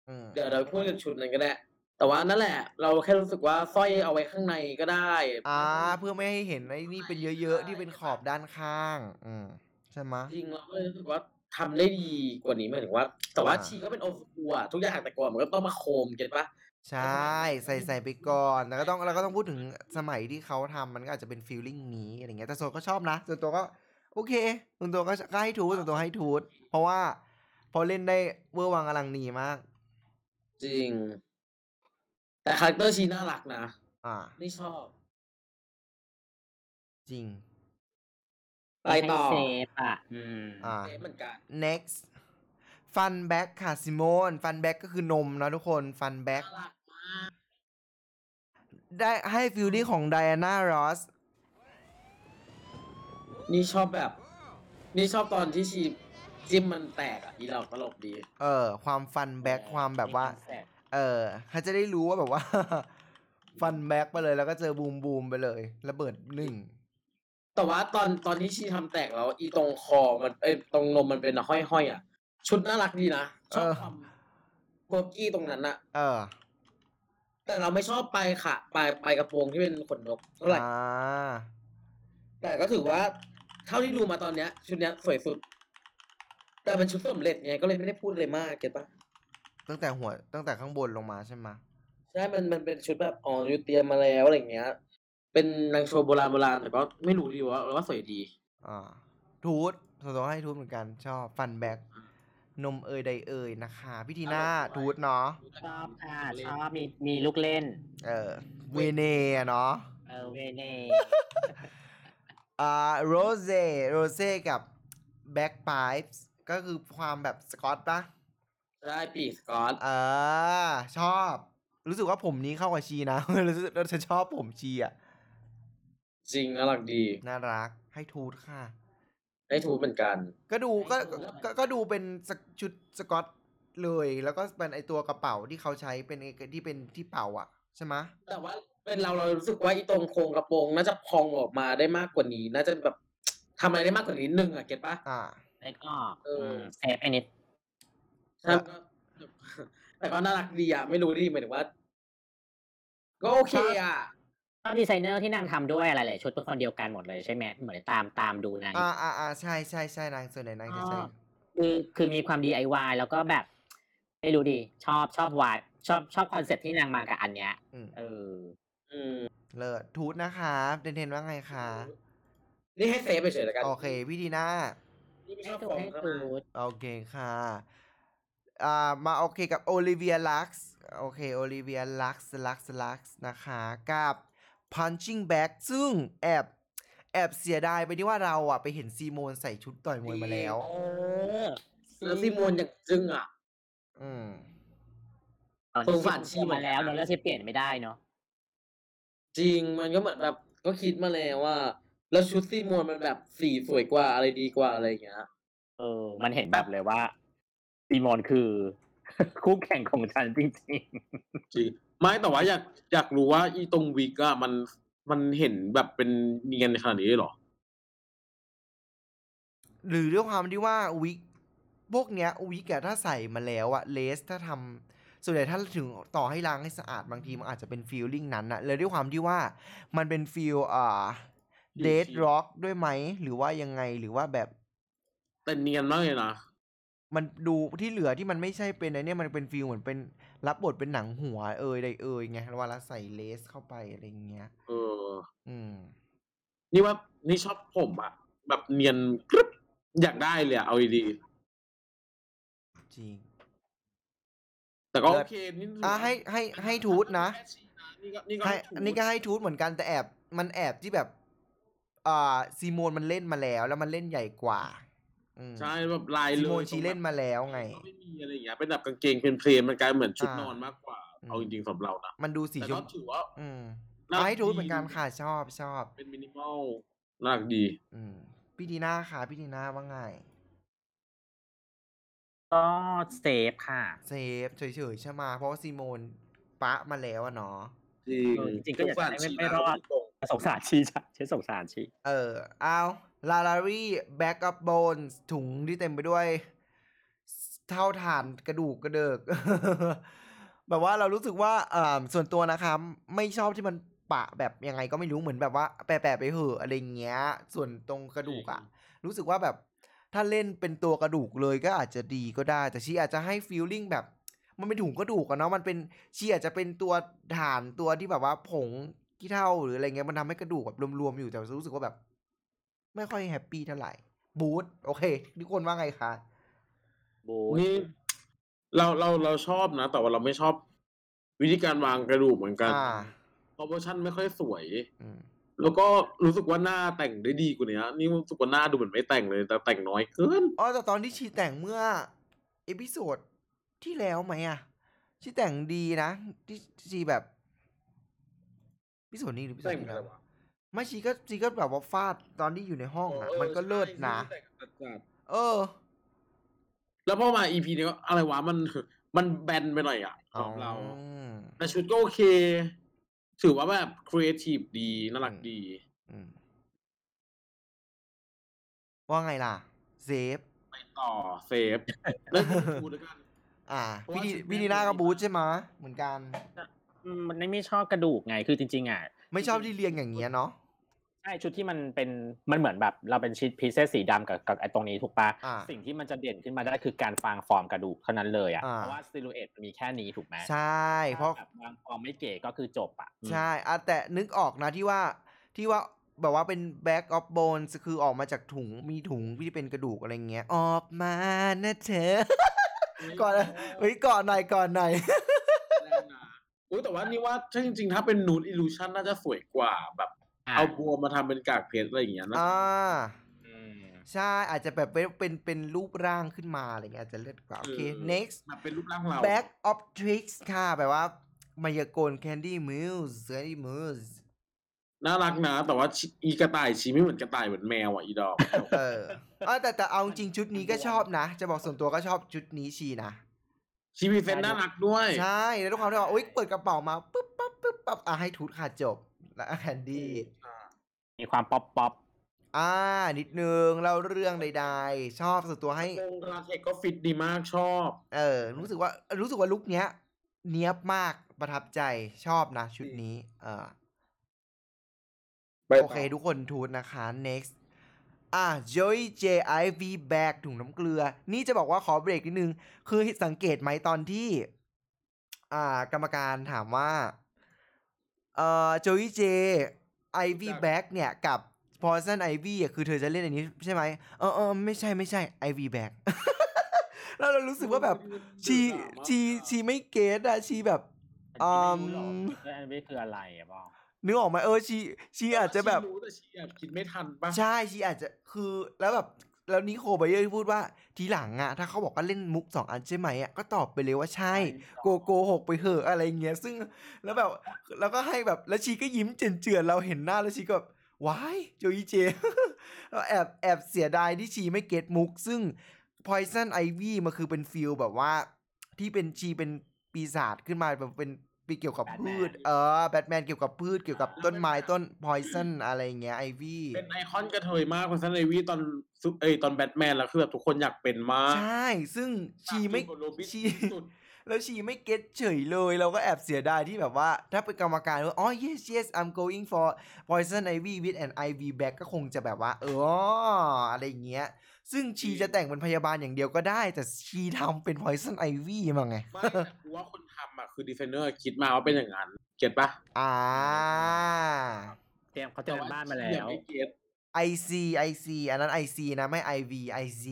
อืมเดี๋ยวเราพูดถึงชุดนั้นก็ได้ แต่ว่านั่นแหละ เราแค่รู้สึกว่าสร้อยเอาไว้ข้างในก็ได้อ่าเพื่อไม่ให้เห็นไอ้นี่เป็นเยอะๆที่เป็นขอบด้านข้าง อืมใช่ไหมะจริงเราก็เลยรู้สึกว่าทำได้ดีกว่านี้หมายถึงว่า แต่ว่าอ่าชีก็เป็นโอสกูอะทุกอย่างแต่ก่อนมันก็ต้องมาโคมเก็ตปะ ใช่ ใส่ ใส่ไปก่อน แล้วก็ต้อง เราก็ต้องพูดถึงสมัยที่เขาทำมันก็อาจจะเป็น feeling นี้อะไรเงี้ย แต่ส่วนก็ชอบนะ ส่วนตัวก็โอเค ส่วนตัวก็ก็ให้ toot ส่วนตัวให้ toot เพราะว่า พอเล่นได้เวอร์วังอลังนีมาก จริง แต่ character ชีน่ารักนะ อ่านี่ชอบ จริง ไปต่อให้เซฟอะ อืมอ่า safe เหมือนกัน next fun back ค่ะซิโมน fun back ก็คือนมนะทุกคน fun back น่ารักมากได้ให้ feeling ของ Diana Ross นี่ชอบแบบ นี่ชอบตอนที่ชีจิ้มมันแตกอะอีหลอกตลกดี เออ ความ fun bag ความแบบว่า เออเขาจะได้รู้ว่าแบบว่า fun bag ไปเลยแล้วก็เจอ boom boom ไปเลยระเบิดหนึ่งแต่ว่าตอนตอนที่ชีทำแตกแล้ว อีตรงคอมันเอ้ยตรงนมมันเป็นห้อยห้อยๆอะ ชุดน่ารักดีนะชอบความโกกี้ตรงนั้นอะเออ แต่เราไม่ชอบปลายขาปลายปลายกระโปรงที่เป็นขนนกเท่าไหร่อ่าแต่ก็ถือว่า เท่าที่ดูมาตอนเนี้ย ชุดเนี้ยสวยสุด แต่เป็นชุดสำเร็จไงก็เลยไม่ได้พูดเลยมากเก็ตปะตั้งแต่หัวตั้งแต่ข้างบนลงมาใช่ไหมะใช่มันมันเป็นชุดแบบอ๋อยูเตรียมมาแล้วอะไรอย่างเงี้ย เป็นนางโชว์โบราณโบราณแต่ก็ไม่รู้ดีว่าว่าสวยดี อ่าทูตส่วนตัวให้ทูตเหมือนกัน ชอบฟันแบ็ก นมเอยใดเอยนะคะพี่ทีน่าทูตเนาะชอบค่ะชอบมีมีลูกเล่น เออเวเนอะเนาะเออเวเนอ่าโรเซ่โรเซ่กับแบ็กไ i ป์ก็คือความแบบสกอตปะได้ปีกสกอตเออชอบ รู้สึกว่าผมนี้เข้ากับชีนะรู้สึกเราจะชอบผมชีอะ จริงน่ารักดี น่ารักให้ทูตค่ะ ได้ทูตเหมือนกัน ก็ดูก็ก็ก็ดูเป็นสกชุดสกอตเลย แล้วก็เป็นไอตัวกระเป๋าที่เขาใช้เป็นไอ้ที่เป็นที่เป่าอะใช่ไหมะ แต่ว่าเป็นเราเรารู้สึกว่าอีตรงโครงกระโปรงน่าจะพองออกมาได้มากกว่านี้ น่าจะแบบทำอะไรได้มากกว่านี้นิดนึงอะเก็ตปะ อ่า เล็กออกเอออื ม safe ไปนิด ใช่ก็แต่ก็น่ารักดีอะ ไม่รู้ดิหมายถึงว่า ก็โอเคอะ ชอบดีไซเนอร์ที่นางทำด้วยอะไรหลายชุดเป็นคนเดียวกันหมดเลยใช่ไหมเหมือนตามตามดูนาง อ่าอ่าอ่าใช่ใช่ใช่นางส่วนไหนนางจะใช่ คือคือมีความ DIY แล้วก็แบบไม่รู้ดิชอบชอบวายชอบชอบ concept ที่นางมากับอันเนี้ยอืม เออ อืมเลิศ toot นะคะเทนเทนว่าไงคะนี่ให้ safe ไปเฉยๆแล้วกันโอเค พี่ดีน่านี่ไม่ชให้อบดูฟองให้เข้าดูมาโอเคค่ะอ่ามาโอเคกับโอลิเวียลักซ์โอเคโอลิเวียลักซ์ลักซ์ลักซ์นะคะ กับ punching bag ซึ่งแอบแอบเสียดายไปที่ว่าเราอะไปเห็นซีโมนใส่ชุดต่อยมวยมาแล้วเออแล้วซิโมนอย่างจึ้งอะ อืมตอนสงสารที่ชีชีเหมือมานกันแล้วเนอะแล้วที่เปลี่ยนไม่ได้เนาะจริงมันก็เหมือนแบบก็คิดมาแล้วว่า แล้วชุดซีโมนมันแบบสีสวยกว่าอะไรดีกว่าอะไรอย่างเงี้ยเออ มันเห็นแบบเลยว่าซีมอนคือ คู่แข่งของฉันจริงจริง ไม่แต่ว่าอยากอยากรู้ว่าอีตรงวิกอะมันมันเห็นแบบเป็นเนียนขนาดนี้เลยเหรอ หรือด้วยความที่ว่าวิกพวกเนี้ยวิกอะถ้าใส่มาแล้วอะ lace ถ้าทำส่วนใหญ่ถ้าถึงต่อให้ล้างให้สะอาดบางทีมันอาจจะเป็น feeling นั้นอะเลยด้วยความที่ว่ามันเป็น feel อ่า dreadlock ด้วยไหม หรือว่ายังไงหรือว่าแบบแต่เนียนมากเลยนะ มันดูที่เหลือที่มันไม่ใช่เป็นไอเนี่ยมันเป็น feel เหมือนเป็น รับบทเป็นหนังหัวเอยใดเอยไงเวลาใส่ lace เข้าไปอะไรอย่างเงี้ย เออ อืม นี่ว่านี่ชอบผมอะแบบเนียนกรึบอยากได้เลยอะเอาดีจริง ๆแต่ก็โอเคนี่ถือะว่าให้ให้ให้ทูตนะ นี่ก็นี่ก็ให้ให้ทูตอันนี้ก็ให้ทูตเหมือนกันแต่แอบมันแอบที่แบบ อ่าซีโมนมันเล่นมาแล้ว แล้วมันเล่นใหญ่กว่าอืม ใช่แบบลายซีเลโมนยชีเล่นมาแล้วไง ก็ไม่มีอะไรอย่างเงี้ยเป็นแบบกางเกงเพลนๆมันกลายเหมือนชุดอ่านน อนมากกว่า อืม เอาจริงๆสำหรับเรานะมันดูสีแต่ชก็มถือว่าอืมน่าเอาให้ทูตดีเหมือนกันค่ะชอบชอบ เป็นมินิมอลน่ารักดี อืมพี่ดีน่าค่ะพี่ดีน่าว่าไงก็ safe ค่ะ safe เฉยๆใช่ไหมเพราะว่าซีโมนปะมาแล้วอะเนาะจริง เออจริงๆก็อยากจะให้ไม่สงสไม่รอดชีนะสงสารชีจ้ะฉันสงสารชี เออเอา ลาลารี bag of bones ถุงที่เต็มไปด้วย เถ้าถ่านกระดูกกระเดิก แบบว่าเรารู้สึกว่าเอ่อส่วนตัวนะครับ ไม่ชอบที่มันปะแบบยังไงก็ไม่รู้เหมือนแบบว่าแปะๆไปเหอะอะไรเงี้ย ส่วนตรงกระดูกอะรู้สึกว่าแบบถ้าเล่นเป็นตัวกระดูกเลยก็อาจจะดีก็ได้ แต่ชีอาจจะให้ฟีลลิ่งแบบ มันเป็นถุงกระดูกอะเนาะมันเป็นชีอาจจะเป็นตัวฐานตัวที่แบบว่าผงขี้เท่าหรืออะไรเงี้ยมันทำให้กระดูกแบบรวมๆอยู่แต่รู้สึกว่าแบบ ไม่ค่อยแฮปปี้เท่าไหร่บูธโอเคทุกคนว่าไงคะบูนี่เราเราเราชอบนะ แต่ว่าเราไม่ชอบ วิธีการวางกระดูกเหมือนกันอ่าเพราะเวอร์ชันไม่ค่อยสวยอืมแล้วก็รู้สึกว่าหน้าแต่งได้ดีกว่านี้นี่รู้สึกว่าหน้าดูเหมือนไม่แต่งเลย แต่แต่งน้อยเกินอ๋อแต่ตอนที่ชีแต่งเมื่อ episode ที่แล้วไหมอะชีแต่งดีนะที่ชีแบบ episode นี้หรือ episode แต่ดงที่อะไรแล้ววะ ไม่ชีก็ชีก็แบบว่าฟาดตอนที่อยู่ในห้องอะมันก็เลิศนะใช่แต่งจัดเออๆแล้วพอมา EP นี้ก็อะไรวะมันมันแบนไปหน่อยอะสำหรับเราอืมแต่ชุดก็โอเค ถือว่าแบบครีเอทีฟดีน่ารักดีอืมว่าไงล่ะ safe ไปต่อ safe แล้วดูด้วยกัน อ่าเพราะพี่ว่าดีชุดพี่แม่ดีน่าเป็นก็ดีบูธมากใช่ไหมะเหมือนกันอืมมันไม่ชอบกระดูกไงคือจริง ๆ อะ ไม่ชอบที่เรียงอย่างเงี้ยเนาะ ใช่ชุดที่มันเป็นมันเหมือนแบบ เราเป็นชิ้นพิเศษสีดำกับกับไอ้ตรงนี้ถูกปะอ่าสิ่งที่มันจะเด่นขึ้นมาได้คือการฟางฟอร์มกระดูกเท่านั้นเลยอะอ่า เพราะว่าซิลูเอตมันมีแค่นี้ถูกไหมใช่ เพราะ ถ้แบบวางฟอร์มไม่เก๋ก็คือจบอะอืมใช่อะแต่นึกออกนะที่ว่าที่ว่าแบบว่าเป็น back of bones คือออกมาจากถุงมีถุงที่เป็นกระดูกอะไรเงี้ย ออกมานะเธอ ก่อนเฮ้ยก่อนหน่อยก่อนหน่อยแรงนะอุ้ยแต่ว่านี่ว่าถ้าจริงๆ ถ้าเป็นนูดอิลูชันน่าจะสวยกว่าแบบอะ เอาบัวมาทำเป็นกากเพชรอะไรอย่างเงี้ยนะอ่าอืม ใช่อาจจะแบบเป็นเป็นเป็นรูปร่างขึ้นมาอะไรเงี้ยอาจจะเลิศกว่าโอเค next แบบเป็นรูปร่างเรา back of tricks ค่ะแบบว่ามายากล candy muse candy muse น่ารักนะ แต่ว่าชิอีกระต่ายชีไม่เหมือนกระต่ายเหมือนแมวอะอีดอก เออเอาแต่แต่เอาจริงๆชุดนี้ก็ชอบนะ จะบอกส่วนตัวก็ชอบชุดนี้ชีนะ ชีมี sense น่ารักด้วย ใช่แล้วด้วยความที่ว่าโอ๊ยเปิดกระเป๋ามาปุ๊บปั๊บปุ๊บปั๊บอะให้ toot ค่ะจบแล้วแคนดี้ มีความ pop popอ่า นิดนึงเล่าเรื่องใดๆ ชอบส่วนตัวให้ วงราเทคก็ฟิตดีมากชอบ เออ รู้สึกว่า รู้สึกว่า look เนี้ย เนี้ยบมากประทับใจชอบนะ ชุดนี้ เออ ไปต่อโอเค ทุกคน toot นะคะ next อะ Joey Jay IV Bag ถุงน้ำเกลือ นี่จะบอกว่าขอเบรกนิดนึง คือสังเกตไหมตอนที่ อ่า กรรมการถามว่า เอ่อ Joy J IV Bag เนี่ยกับ Poison Ivy อะคือเธอจะเล่นอันนี้ใช่ไหมเออเออไม่ใช่ไม่ใช่ IV Bag แล้วเรารู้สึกว่าแบบชีชีชีไม่เก็ตอะชีแบบๆอืมไม่รู้หรอกว่าอันนี้คืออะไรอะบอกนึกออกไหมเออชีชีอาจจะแบบชีรู้แต่ชีแอบคิดไม่ทันปะใช่ชีอาจจะคือแล้วแบบ แล้ว Nicole Byer ที่พูดว่าทีหลังอะถ้าเขาบอกว่าเล่นมุกสองอันใช่ไหมอะก็ตอบไปเลยว่าใช่ โกโกหกไปเหอะอะไรเงี้ยซึ่งแล้วแบบแล้วก็ให้แบบแล้วชีก็ยิ้มเจือนๆเราเห็นหน้าแล้วชีก็แบบว้ายโจอีเจเราแอบแอบเสียดายที่ชีไม่ get มุก ซึ่ง Poison Ivy มันคือเป็น feel แบบว่า ที่เป็นชีเป็นปีศาจขึ้นมาแบบเป็น ปีเกี่ยวกับพืชเออแบทแมนเกี่ยวกับพืชเกี่ยวกับต้นไม้ต้น Poison อะไรเงี้ยไอวี่เป็นไอคอนกระเทยมากคนซันเนวีตอนซุปเอยตอนแบทแมนแล้วคือแบบทุกคนอยากเป็นมากใช่ ซึ่งชีไม่ตามที่โรบินชี สุด แล้วชีไม่เก็ตเฉยเลย เราก็แอบเสียดายที่แบบว่า ถ้าเป็นกรรมการว่าอ๋อ yes yes I'm going for poison ivy with an ivy bag ก็คงจะแบบว่า เออ อะไรอย่างเงี้ย ซึ่งชีจะแต่งเป็นพยาบาลอย่างเดียวก็ได้ แต่ชีทำเป็น poison ivy มาไง ไม่แต่กูว่าคน ทำอะคือดีไซเนอร์คิดมาว่าเป็นอย่างนั้น เก็ตปะอ่า เตรียมเขาเตรียมบ้านมาแล้ชีอะวไม่เก็ต IC IC อันนั้น IC นะไม่ IV IC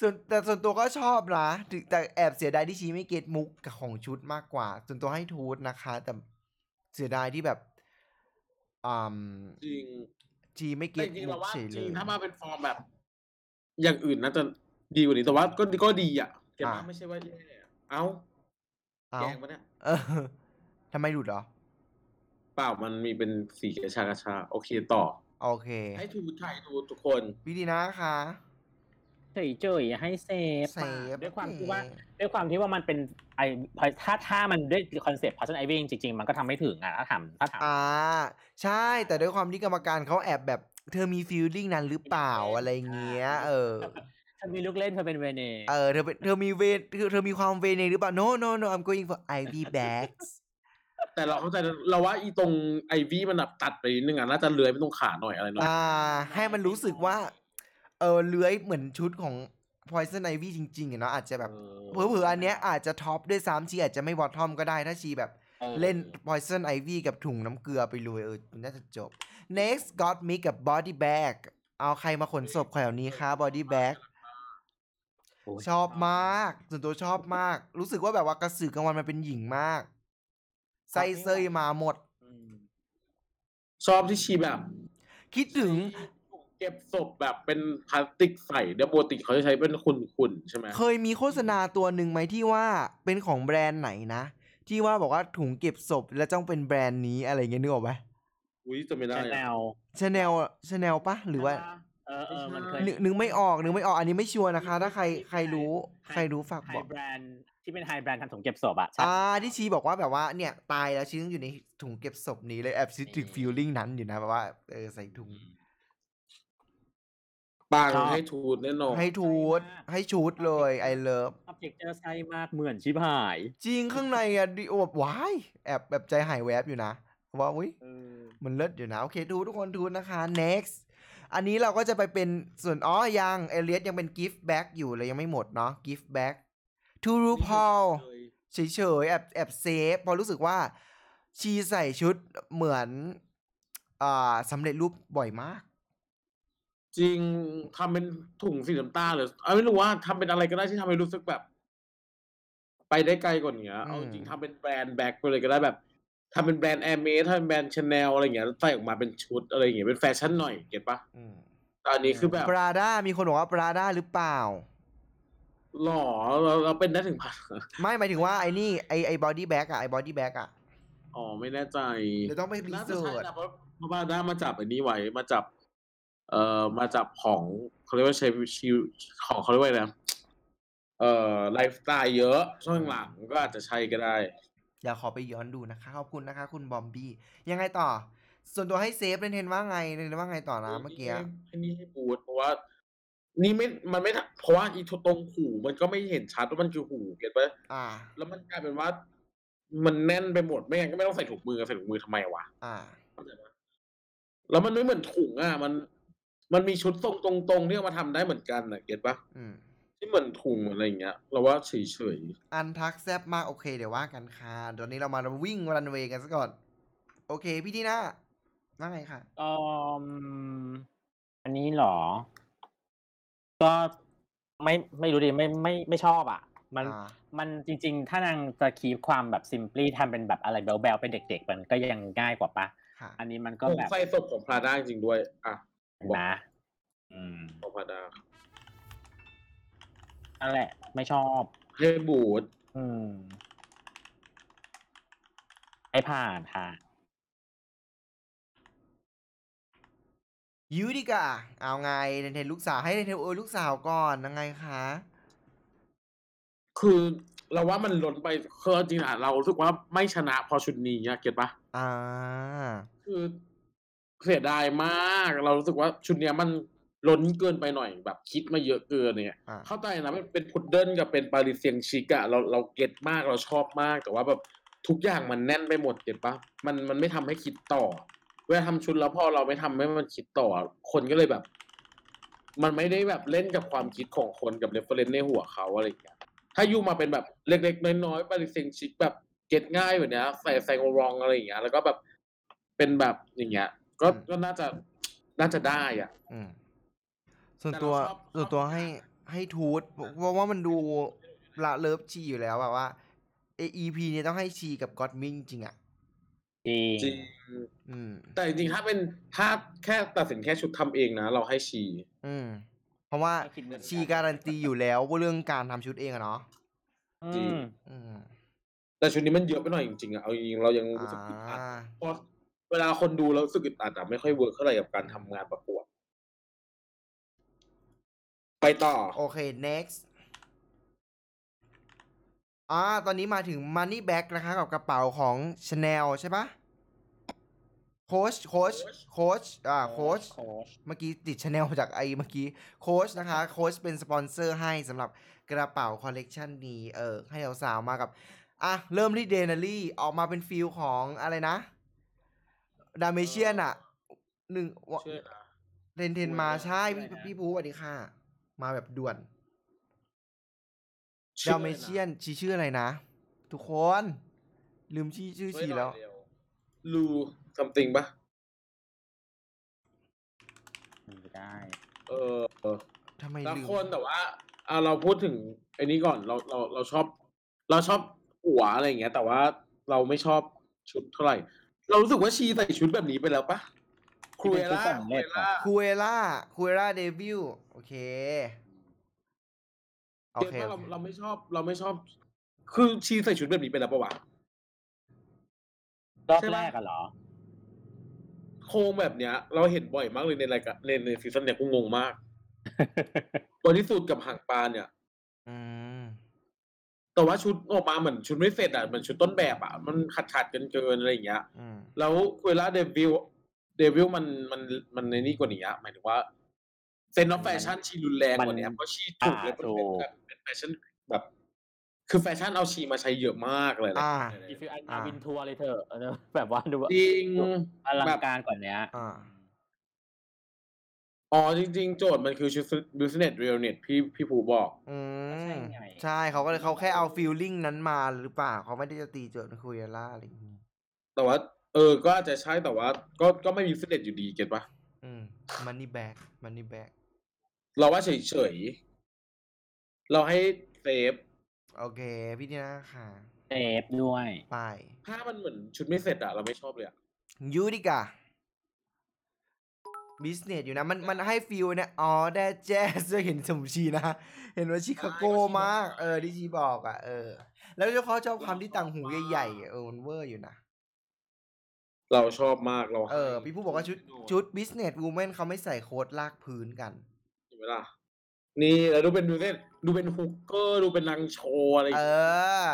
ส่วนแต่ส่วนตัวก็ชอบนะถึงแต่แอบเสียดายที่ชีไม่เก็ตมุกกับของชุดมากกว่า ส่วนตัวให้ทูตนะคะ แต่เสียดายที่แบบอืมจริงชีไม่แต่เก็ตจริงๆเราว่าเฉยจเลริงยถ้ามาเป็นฟอร์มแบบ อย่างอื่นน่าจะดีกว่านี้แต่ว่าก็ก็ดีอะเก็บอ่า ไม่ใช่ว่าแย่อะเอ้าเอ้าแกงปะเนี่ย เออทำไมหลุดเหรอ เปล่ามันมีเป็นสีกระชากระชา โอเคต่อ โอเค ให้ทูไทยทูทุกคนพี่ดีนะคะ เฉยๆให้เซฟเซฟอะด้วยความโอเคที่ว่าด้วยความที่ว่ามันเป็นไอพอถ้าถ้ามันด้วยคอนเซ็ปต์ Poison Ivy จริง ๆ มันก็ทำไม่ถึงอะถ้าถามถ้าถาม อ่า ใช่ แต่ด้วยความที่กรรมการเขาแอบแบบ เธอมี feeling นั้นหรือเปล่าอะไรเงี้ย เออเธ อมีลูกเล่นเธอเป็นเวเนเออเธอเป็นเธอมีเวเธอเธอมีความเวเนหรือเปล่า no no no I'm going for Ivy bags แต่เราเข้าใจนะเราว่าอีตรงไอวี่มันแบบตัดไปนิดนึงอะน่าจะเลื้อยไปตรงขาหน่อยอะไรหน่อยอ่า ให้มันรู้สึกว่า เออเลื้อยเหมือนชุดของ Poison Ivy จริงๆอะเนาะอาจจะแบบเผลอๆอันเนี้ยอาจจะ top ด้วยซ้ำชีอาจจะไม่ bottom ก็ได้ถ้าชีแบบออเล่น Poison Ivy กับถุงน้ำเกลือไปเลยเออน่าจะจบ next got me กับ body bag เอาใครมาขนศพแถวนี้คะ body bag โอ้ย ชอบมาก ส่วนตัวชอบมาก รู้สึกว่าแบบว่ากระสือกลางวันมันเป็นหญิงมากไส้เซยมาหมดอืมชอบที่ชีแบบ คิดถึง เก็บศพแบบเป็นพลาสติกใส่เดี๋ยวปกติเขาจะใช้เป็นขุ่นๆใช่ไหมเคยมีโฆษณาตัวหนึ่งไหมที่ว่าเป็นของแบรนด์ไหนนะ ที่ว่าบอกว่าถุงเก็บศพแล้วต้องเป็นแบรนด์นี้อะไรเงี้ยนึกออกไหมอุ้ยจะไม่ได้ชาแนอะลชาแนลชาแนลปะหรือว่า เออเออมันเคยนึกนึกไม่ออกนึกไม่ออกอันนี้ไม่ชัวร์นะคะ ถ้าใครใครรู้ใครรู้ฝากไฮบอกแบรนด์ที่เป็น high brand ทำถุงเก็บศพอะใช่อ่าที่ชีบอกว่าแบบว่าเนี่ยตายแล้วชีต้องอยู่ในถุงเก็บศพนี้เลยแอบซิติก feeling นั้นอยู่นะแบบว่าเออใส่ถุงปังให้ทูดแน่นอนให้ทูดให้ชูดเลยไอเลิฟออบเจกเจอร์ไซมากเหมือนชิบหาย จริงข้างในอะดิโอแบบว้ายแอบแบบใจหายแวบอยู่นะว่าอุ้ยเออมันเลิศอยู่นะ โอเคทูทุกคนทูนะคะ next อันนี้เราก็จะไปเป็นส่วนอ๋อยังเอเลียสยังเป็น gift bag อยู่เลยยังไม่หมดเนาะ gift bag to RuPaul เฉยๆแอบแอบเซฟพอรู้สึกว่า ชีใส่ชุดเหมือนอ่าสำเร็จรูปบ่อยมาก จริงทำเป็นถุงสีน้ำตาลหรือเอาไม่รู้ว่าทำเป็นอะไรก็ได้ที่ทำให้รู้สึกแบบ ไปได้ไกลกว่านี้เอาจริงๆทำเป็น brand bag ไปเลยก็ได้แบบ ทำเป็นแบรนด์แอร์เมสทำเป็นแบรนด์ชาแนลอะไรอย่างเงี้ยแล้วใส่ออกมาเป็นชุดอะไรอย่างเงี้ยเป็นแฟชั่นหน่อย get ปะอืมแต่อันนี้คือแบบปราด้ามีคนบอกว่าปราด้าหรือเปล่าหล่อเราเราเป็นได้ถึงพันไม่หมายถึงว่าไอ้นี่ไอ้ไอ้ body bag อะไอ้ body bag อะอ๋อไม่แน่ใจเดี๋ยวต้องไปรีน่าจะเสิใช่ร์ชนะเพราะเพราะว่าได้มาจับอันนี้ไว้มาจับ เอ่อมาจับของเขาเรียกว่าใช้ชีวิตของเขาเรียกว่าอะไรนะเอ่อไลฟ์สไตล์เยอะช่วงหลังก็อาจจะใช่ก็ได้ เดี๋ยวขอไปย้อนดูนะคะ ขอบคุณนะคะ คุณบอมบี้ ยังไงต่อ ส่วนตัวให้เซฟเรนเทนว่าไงเรนเทนว่าไงต่อนะเมื่อกี้อันนี้ให้บูดเพราะว่า นี่ไม่ มันไม่ทะเพราะว่าอีทุตรงหูมันก็ไม่เห็นชัดว่ามันคือหูเก็ตปะอ่า แล้วมันกลายเป็นว่า มันแน่นไปหมด ไม่งั้นก็ไม่ต้องใส่ถุงมือใส่ถุงมือทำไมวะ อ่าเข้าใจปะแล้วมันไม่เหมือนถุงอะ มัน มันมีชุดทรงตรงๆที่เอามาทำได้เหมือนกันอะเก็ตปะอืม ที่เหมือนถุงเหมือนอะไรอย่างเงี้ย เราว่าเฉยอันทักแซบมากโอเคเดี๋ยวว่ากันค่ะตอนนี้เรามาวิ่งรันเวย์กันซะก่อน โอเค พี่ทีน่าว่าไงค่ะอืมอันนี้เหรอ ก็ไม่ไม่รู้ดิไม่ไม่ไม่ชอบอะ มันอ่ามันจริง ๆ ถ้านางจะคีปความแบบซิม p ลีทำเป็นแบบอะไรแบลๆเป็นเด็ก ๆ มันก็ยังง่ายกว่าปะค่ะอันนี้มันๆก็ผมแบบใส่ศพของพราด้าจริงๆด้วย อะบอกนะอืม ของพราด้า นั่นแหละ ไม่ชอบ ให้บูดอืมให้ผ่านค่ะ ยูดิกะเอาไงเรนเทนลูกสาวให้เรนเทนโอยลูกสาวก่อนยังไงคะคือเราว่ามันล้นไปคือจริงๆอะเรารู้สึกว่าไม่ชนะพอชุดนี้อะเก็ตปะอ่า คือเสียดายมาก เรารู้สึกว่าชุดเนี้ยมัน ล้นเกินไปหน่อยแบบคิดมาเยอะเกินเนี่ย อ่า เข้าใจนะมันเป็นพุดเดิ้ลกับเป็นปาริเซียงชิกอะเราเราเก็ตมากเราชอบมากแต่ว่าแบบทุกอย่างมันแน่นไปหมดเก็ตปะมันมันไม่ทำให้คิดต่อ เวลาทำชุดแล้วพอเราไม่ทำให้มันคิดต่อ คนก็เลยแบบ มันไม่ได้แบบเล่นกับความคิดของคนกับ reference ในหัวเขาอะไรอย่างเงี้ยถ้า you มาเป็นแบบเล็กๆน้อยๆ Parisian chic แบบ get ง่ายแบบเนี้ยใส่ใส่โอรองอะไรอย่างเงี้ยแล้วก็แบบเป็นแบบอย่างเงี้ย ก็อืม ก็น่าจะน่าจะได้อะ อืม ส่วนแต่ตัวเราชอบส่วนตัวให้ให้ toot เพราะว่ามันดูละ love ชีอยู่แล้วแบบว่าเอพีเนี่ยต้องให้ชีกับก็อดมิงจริงอะจริงจริงอืม แต่จริงๆ ถ้าเป็นถ้าแค่ตัดสินแค่ชุดทำเองนะ เราให้ชี อืม เพราะว่าก็คิดเหมือนกัน ชีการันตีอยู่แล้วว่าเรื่องการทำชุดเองอะเนาะอืมอืมแต่ชุดนี้มันเยอะไปหน่อยจริงๆอะเอาจริงๆเรายังรู้สึกอึดอัดอ่า เพราะเวลาคนดูแล้วรู้สึกอึดอัดอะไม่ค่อยเวิร์คเท่าไหร่กับการทำงานประกวด ไปต่อ โอเค next อ่า ตอนนี้มาถึง money bag นะคะกับกระเป๋าของ Chanel ใช่ปะ Coach Coach Coach อ่า Coach Coach เมื่อกี้ติด Chanel จากไอเมื่อกี้ โค้ชนะคะ โค้ชเป็นสปอนเซอร์ให้สำหรับกระเป๋าคอลเลกชันนี้ เออ ให้สาวๆมากับ อะ เริ่มที่เดนารี่ ออกมาเป็น feel ของอะไรนะ ดาเมเชียนอะหนึ่งวะชื่อนะเทนเทนมาใช่ พี่พี่ภูสวัสดีค่ะ มาแบบด่วนชื่อดาอะไรเมนะเชียนชีชื่ออะไรนะ ทุกคน ลืมชื่อชื่อช่วยชีหน่อยแล้วเร็ลูซัมติงปะไม่ได้ เออเออทำไมละลืมคนแต่ว่าอ่าเราพูดถึงไอ้นี้ก่อนเราเราเราชอบ เราชอบหัวอะไรอย่างเงี้ย แต่ว่าเราไม่ชอบชุดเท่าไหร่ เรารู้สึกว่าชีใส่ชุดแบบนี้ไปแล้วปะ ครูเอล่าที่เป็นชุดสำเร็จอะคูเอล่าคูเอล่าเดบิวโอเคโอโอเคเคโอเราเคเราไม่ชอบเราไม่ชอบ คือชีใส่ชุดแบบนี้ไปแล้วปะวะรอบใช่ปะแรกอะเหรอ โครงแบบเนี้ย เราเห็นบ่อยมากเลยในรายการในในซีซั่นเนี้ยกูงงมากตัวที่สุดกับหางปลาเนี่ยอืมแต่ว่าชุดออกมาเหมือนชุดไม่เสร็จอะเหมือนชุดต้นแบบอะ มันขาดขาดๆกันเกินๆอะไรอย่างเงี้ยอืมแล้วเวลาเดบิว เดบิวมันมันมันในนี่กว่านี้อะหมายถึงว่าเซนต์ออฟแฟชั่นชีรุนแรงกว่านี้มันเพราะชีถูกเลยอ่ามันเป็นถูกแบบเป็นแฟชั่นแบบ คือแฟชั่นเอาชีมาใช้เยอะมากเลยแหละอ่าอีฟิวอันอ่าวินทัวร์เลยเถอะเออแบบว่าดูว่าจริงอลังแบบการกว่าเนี้ยอ่าอ๋อจริง ๆ โจทย์มันคือชุด business realness พี่พี่ภูบอก อืก็ใช่มไงใช่เขาก็เลยเขาแค่เอา feeling นั้นมาหรือเปล่า เขาไม่ได้จะตีโจทย์ Cruella อะไรอย่างงี้แต่ว่า เออ ก็อาจจะใช่แต่ว่า ก็ก็ไม่มี business อยู่ดี get ปะอืม money bag money bagเราว่าเฉยๆเราให้ safe โอเค พี่ดีนะค่ะ safe ด้วย ไปถ้ามันเหมือนชุดไม่เสร็จอะเราไม่ชอบเลยอะยูดิกาบิสเนสอยู่นะ มันมันให้ฟิลเนี่ยอ๋อแดแจ๊สจะเห็นสมชีนะ เห็นว่าชิคาโกมาก เออที่ชีบอกอะ เออ แล้วเจ้าเขาชอบความที่ต่างหูใหญ่ๆอะเออมันเวอร์อยู่นะ เราชอบมากเราเออ พี่ผู้บอกว่าชุดชุดบิสเนสวูแมนเขาไม่ใส่โค้ดลากพื้นกันเห็นไหมล่ะ นี่แล้วดูเป็นดูเล่นดูเป็นฮุกเกอร์ดูเป็นนางโชว์อะไรอย่างเอเงี้ยอ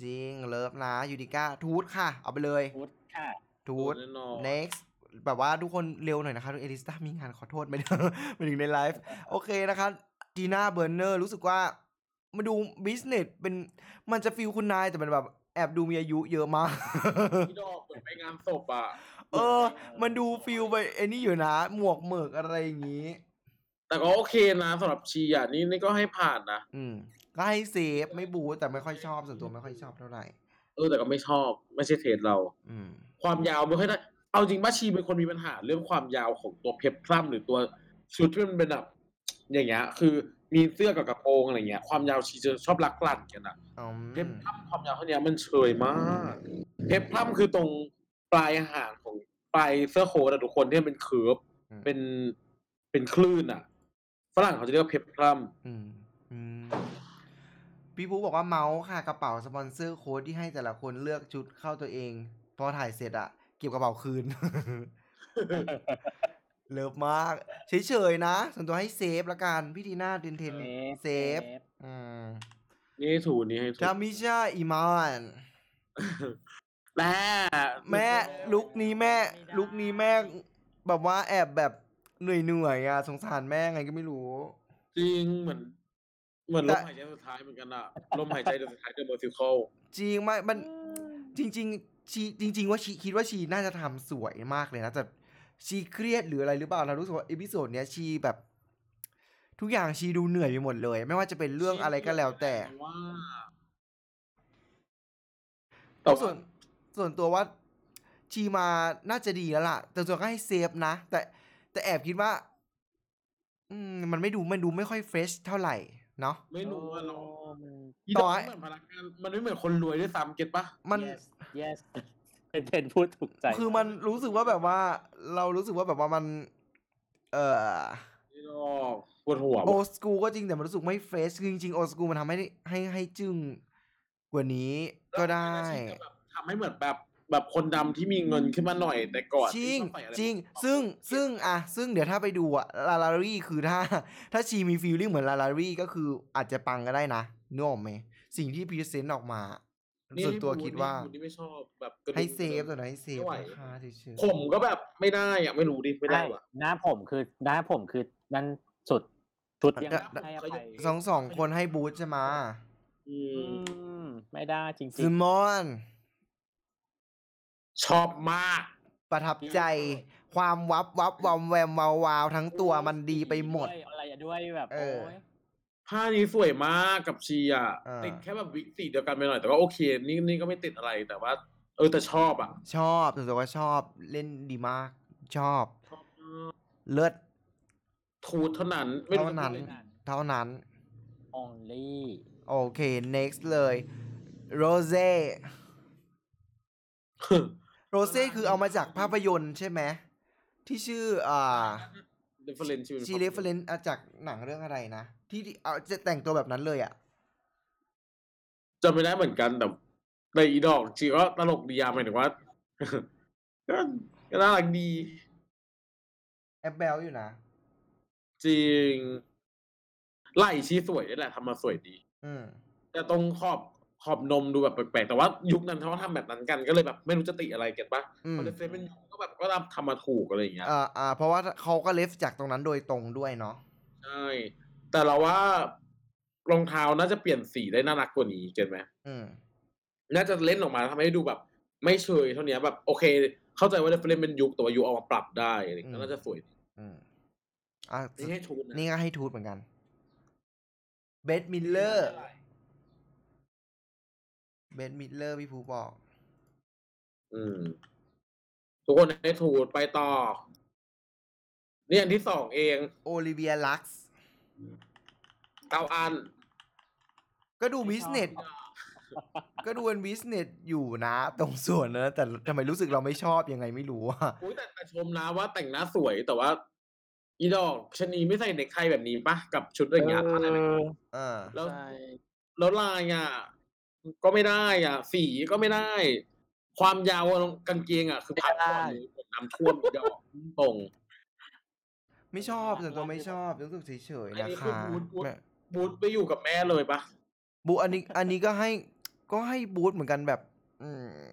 จริง love นะ Utica toot ค่ะ เอาไปเลย toot ค่ะ toot แน่นอน next แบบว่าทุกคนเร็วหน่อยนะคะเอลิสตามีงานขอโทษไม่ได้ไม่ถึงในไลฟ์โอเคนะคะ Tina Burner รู้สึกว่ามาดู business เป็นมันจะ feel คุณนายแต่มันแบบ แอบดูมีอายุเยอะมาก พี่ดอกเหมือนไปงานศพอะ เออ มันดู feel ไปไอ้นี่อยู่นะ หมวกเหมิกอะไรอย่างนี้ แต่ก็โอเคนะสำหรับชีอะนี่นี่ก็ให้ผ่านนะอืมก็ให้เซฟไม่บูแต่ไม่ค่อยชอบส่วนตัวไม่ค่อยชอบเท่าไหร่ เออแต่ก็ไม่ชอบไม่ใช่เทสเรา อืม ความยาวไม่ค่อยได้เอาจริงป้าชีเป็นคนมีปัญหาเรื่องความยาวของตัวเพปพลัมหรือตัวชุดที่มันเป็นแบบ อย่างเงี้ย คือมีเสื้อกับกระโปรงอะไรเงี้ย ความยาวชีจะชอบลักลั่นกันอะอืมเพปพลัมความยาวเท่านี้มันเฉยมากเพปพลัมคือตรงปลายหางของปลายเสื้อโค้ทอะทุกคนที่มันเป็น curve อืมเป็นเป็นคลื่นอะฝรั่งเขาจะเรียกว่า peplumอืมอืมพี่ภูบอกว่าเม้าท์ค่ะกระเป๋าสปอนเซอร์โค้ดที่ให้แต่ละคนเลือกชุดเข้าตัวเอง พอถ่ายเสร็จอะเก็บกระเป๋าคืน love มาก เฉยๆนะส่วนตัวให้ safe ละกันพี่ Tina เทนเทน safe อืมนี่ให้ถูกนี่ให้ถูกทามิชาอิมานแม่แม่ลุกนี้แม่ ลุกนี้แม่แบบว่าแอบแบบเหนื่อยๆอะสงสารแม่ไงก็ไม่รู้ จริงเหมือนเหมือนแต่ลมหายใจสุดท้ายเหมือนกันอะลมหายใจเดือนสุดท้ายเดือนเมอร์ซิคอลจริงไม่มันจริง ๆ ชีจริง ๆ ว่าชีคิดว่าชีน่าจะทำสวยมากเลยนะแต่ ชีเครียดหรืออะไรหรือเปล่าเรารู้สึกว่าเอพิโซดเนี้ยชีแบบ ทุกอย่างชีดูเหนื่อยไปหมดเลย ไม่ว่าจะเป็นเรื่องอะไรก็แล้วแต่ว่าแต่ส่วนส่วนตัวว่าชีมาน่าจะดีแล้วล่ะ แต่ส่วนก็ให้ safe นะ แต่แต่แอบคิดว่า อืมมันไม่ดูมันดูไม่ค่อย fresh เท่าไหร่เนาะไม่รู้ว่าเราโอ้มันอีต่ดออกให้เหมือนพนักงานมันไม่เหมือนคนรวยด้วยซ้ำ get ปะมัน yes yes เป็นเทนพูดถูกใจ คือมันรู้สึกว่าแบบว่า เรารู้สึกว่าแบบว่ามัน เอ่ออีดอกปวดหัวโอสกูก็จริงแต่มันรู้สึกไม่เฟรชคือจริงๆโอสกูมันทำให้ให้ให้จึ้งกว่านี้ก็ได้แล้วแบบทำให้เหมือนแบบแบบคนดำที่มีเงินขึ้นมาหน่อยแต่ก่อนจริงที่ต้องใส่อะไจริง ซึ่งซึ่งอะซึ่งเดี๋ยวถ้าไปดูอะลาลารี่คือถ้า ถ้าชีมีฟีลลิ่งเหมือนลาลารี่ก็คืออาจจะปังก็ได้นะนึกออกไหมสิ่งที่พรีเซนต์ออกมา ส่วนตัวคิดว่านี่ไม่ชอบแบบกระดูกให้เซฟตัวไหนให้เซฟไม่ไหวราคาเฉยผมก็แบบไม่ได้อะไม่รู้ดิไม่ได้ใช่ว่ะหน้าผมคือหน้าผมคือนั่นสุดชุดยังได้ให้อได้ภัยๆสองสองคนให้บูธใช่ไหมอือืมมไม่ได้จริงซิมอน ชอบมาก ประทับใจ ความวับวับวอมแวมวาววาวทั้งตัวมันดีไปหมดด้วยอะไรอะด้วยแบบ เอโอ้อย ผ้านี้สวยมากกับชีอะอ่า ติดแค่แบบวิกสีเดียวกันไปหน่อยแต่ว่าโอเค นี่นี่ก็ไม่ติดอะไรแต่ว่า เออแต่ชอบอะชอบรู้สึกว่าชอบเล่นดีมาก ชอบชอบมากเลิศ toot เท่านั้นไม่รู้เท่านั้นจะพูดอะไรดีเท่านั้น only โอเค next เลย Rosé Rosé คือเอามาจากภาพยนตร์ใช่ไหมที่ชื่ออ่า reference ชี reference จากหนังเรื่องอะไรนะที่ที่เอาจะแต่งตัวแบบนั้นเลยอะจำไม่ได้เหมือนกันแต่ในอีดอกชีก็ตลกดีอะหมายถึงว่าก็ก็น่ารักดี แอปเบลอยู่นะ จริงไหล่ชีสวยนี่แหละทำมาสวยดี อืมแต่ตรงขอบ ขอบนมดูแบบแปลกๆแต่ว่ายุคนั้นเขาทำแบบนั้นกันก็เลยแบบไม่รู้จะติอะไร get ปะอืมพอ defend เป็นยุคก็แบบก็ทำมาถูกอะไรอย่างเงี้ยอ่าอ่าเพราะว่าเขาก็ ref จากตรงนั้นโดยตรงด้วยเนาะใช่แต่เราว่ารองเท้าน่าจะเปลี่ยนสีได้น่ารักกว่านี้ get ไหมอืมน่าจะเล่นออกมาทำให้ดูแบบ ไม่เชยเท่านี้แบบโอเค เข้าใจว่า defend เป็นยุคแต่ว่ายุคเอามาปรับได้อะไรอย่างเงี้ยน่าจะสวยดีอืมอะนี่ให้ toot นะนี่ก็ให้ toot เหมือนกันเบดมิลเลอร์ เบดมิลเลอร์พี่ภูบอก อืม ทุกคนให้ toot ไปต่อ นี่อันที่สองเอง โอลิเวียลักซ์เก้าอัน ก็ดู business ก็ดูเป็น business อยู่นะ ตรงส่วนนะแต่ทำไมรู้สึกเราไม่ชอบยังไงไม่รู้อะอุ้ยแต่แต่ชมนะว่าแต่งหน้าสวยแต่ว่า อีดอกชะนีไม่ใส่เนกไทแบบนี้ปะกับชุดอย่างเงี้ยเอผ้าไหนออ่าแล้วใช่แล้วลายอะ ก็ไม่ได้อะ สีก็ไม่ได้ ความยาวกางเกงอะ คือผ่านก่อนมือผมน้ำท่วมอีดอกตรง ไม่ชอบส่วนตัวไม่ชอบรู้สึกเฉยอันๆนะนี้คือคะบูทบูทแม่บูทไปอยู่กับแม่เลยปะบูอันนี้ อันนี้ก็ให้ก็ให้บูธเหมือนกันแบบ อืม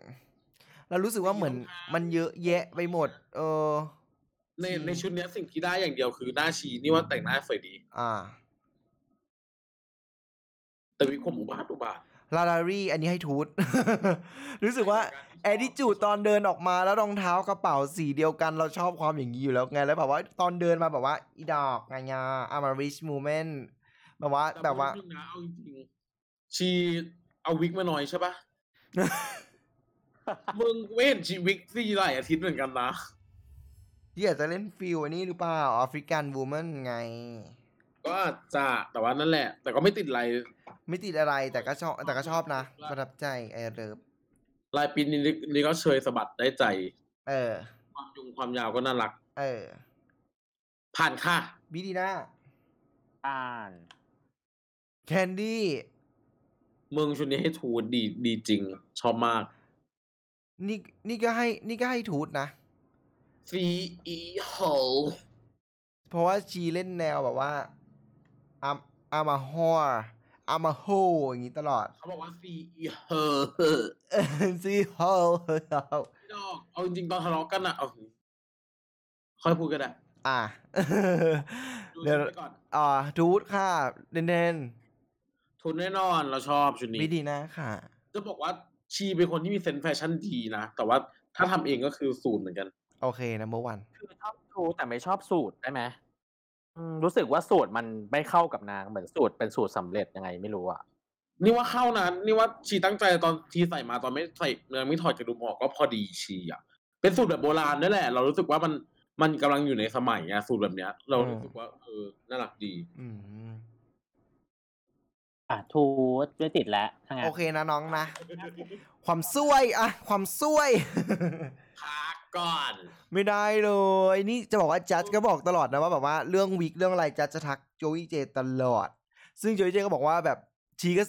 เรารู้สึกว่าเหมือนมันเยอะแยะไปหมด เออ ในจริงในชุดเนี้ยสิ่งที่ได้อย่างเดียวคือหน้าชีนี่ว่าแต่งหน้าสวยดี อ่า แต่วิกผมอุบาทอุบาท ลาลารี่อันนี้ให้ทูต รู้สึกว่าแอดดิจูดตอนเดินออกมาแล้วรองเท้ากระเป๋าสีเดียวกันเราชอบความอย่างนี้อยู่แล้วไงแล้วแบบว่าตอนเดินมาแบบว่าอีดอกไงยาอามาริชมูเมนแบบว่าแบบว่าต่พูดจริงนะเอาจริงๆชีเอาวิกมาหน่อยใช่ปะมึงไม่เห็นชีวิกสี่หลายอาทิตย์เหมือนกันนะที่อาจจะเล่น feel อันนี้หรือเปล่า African woman ไง ก็อาจจะแต่ว่านั่นแหละ แต่ก็ไม่ติดอะไร ไม่ติดอะไรแต่ก็ชอบแต่ก็ชอบนะประทับใจ I loveลายปีนนี้นี่ก็เชยสะบัดได้ใจ เออ ความยุงความยาวก็น่ารัก เออ ผ่านค่ะบิดีน่าอ่านแคนดี้เมืองชุดนี้ให้ tootดีดีจริง ชอบมาก นี่นี่ก็ให้นี่ก็ให้ทูตนะซีอีโฮเพราะว่าชีเล่นแนวแบบว่าอาอามาฮอร์ อามาโฮอย่างนี้ตลอด เขาบอกว่าซีอีเฮซีโฮดอกเอาจริงๆตอนทะเลาะกันอะเอาค่อยพูดก็ได้อะดูเดี๋ยวชุดไปก่อนอ่าทูตค่ะเดนเดนทุนแน่นอนเราชอบชุดนี้บิดีน่าค่ะ จะบอกว่าชีเป็นคนที่มีเซนส์แฟชั่นดีนะ แต่ว่าถ้าทำเองก็คือศูนย์เหมือนกัน โอเคนะเมื่อวันคือชอบทูแต่ไม่ชอบสูตรได้ไหมอืม รู้สึกว่าสูตรมันไม่เข้ากับนางเหมือนสูตรเป็นสูตรสำเร็จยังไงไม่รู้อะนี่ว่าเข้านะนี่ว่าชีตั้งใจตอนทีใส่มาตอนไม่ใส่ยังไม่ถอดกระดุมออกก็พอดีชีอะเป็นสูตรแบบโบราณนั่นแหละ เรารู้สึกว่ามันมันกำลังอยู่ในสมัยไงสูตรแบบเนี้ย เรารู้สึกว่าเออน่ารักดี อืมอะทูตไม่ติดแล้วทั้งนั้นโอเคนะน้องนะ ความซวยอะความซวยพัก ก่อน ไม่ได้เลย นี่จะบอกว่าจัดก็บอกตลอดนะว่าแบบว่าเรื่องวิกเรื่องอะไรจัดจะทักโจวี่เจตลอด ซึ่งโจวี่เจก็บอกว่าแบบชีก็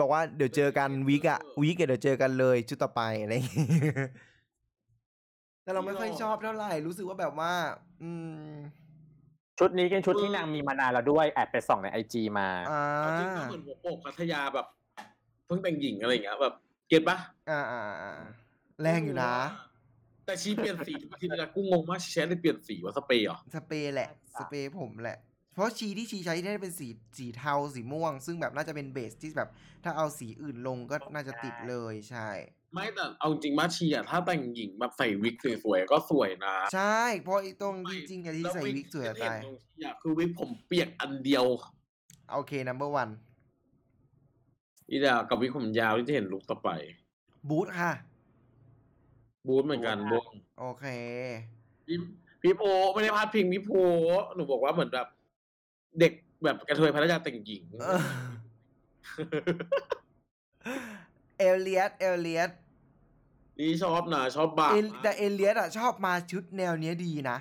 บอกว่าเดี๋ยวเจอกันวิกอะวิกเดี๋ยวเจอกันเลยชุดต่อไปอะไรอย่างงี้แต่เราไม่ค่อยชอบเท่าไหร่รู้สึกว่าแบบว่า อืม ชุดนี้เป็นชุดที่นางมีมานานแล้วด้วยแอบไปส่องในไอจีมาอ่าเอาจริงก็เหมือนหัวโปกพัทยาแบบเพิ่งแต่งหญิงอะไรอย่างเงี้ยแบบ เก็ตปะอ่าอ่าอ่าแรงอยู่นะ แต่ชีเปลี่ยนสีทุกทีเลยกูงงมากชีใช้ได้เปลี่ยนสีว่าสเปรย์เหรอสเปรย์แหละ สเปรย์ผมแหละ เพราะชีที่ชีใช้ได้เป็นสีสีเทาสีม่วง ซึ่งแบบน่าจะเป็นเบสที่แบบ ถ้าเอาสีอื่นลงก็น่าจะติดเลยใช่ ไม่แต่เอาจริงๆมาชีอะถ้าแต่งหญิงแบบใส่วิกสวยๆก็สวยนะใช่เพราะไอ้ตรงจริงๆอะที่ใส่วิกสวยจะที่ตายเห็นตรงที่อะคือวิกผมเปียกอันเดียวโอเค number one อีดากับวิกผมยาวที่จะเห็นลุกต่อไป บูธค่ะ บูธเหมือนกันบงโอเคพี่พี่โพไม่ได้พาดพิงพี่โพหนูบอกว่าเหมือนแบบ เด็กแบบกระเทยพัทยาแต่งหญิงเออเอเลียสเอเลียสนี่ชอบนะชอบบาเอลแต่เอเลียสอะชอบมาชุดแนวเนี้ยดีนะ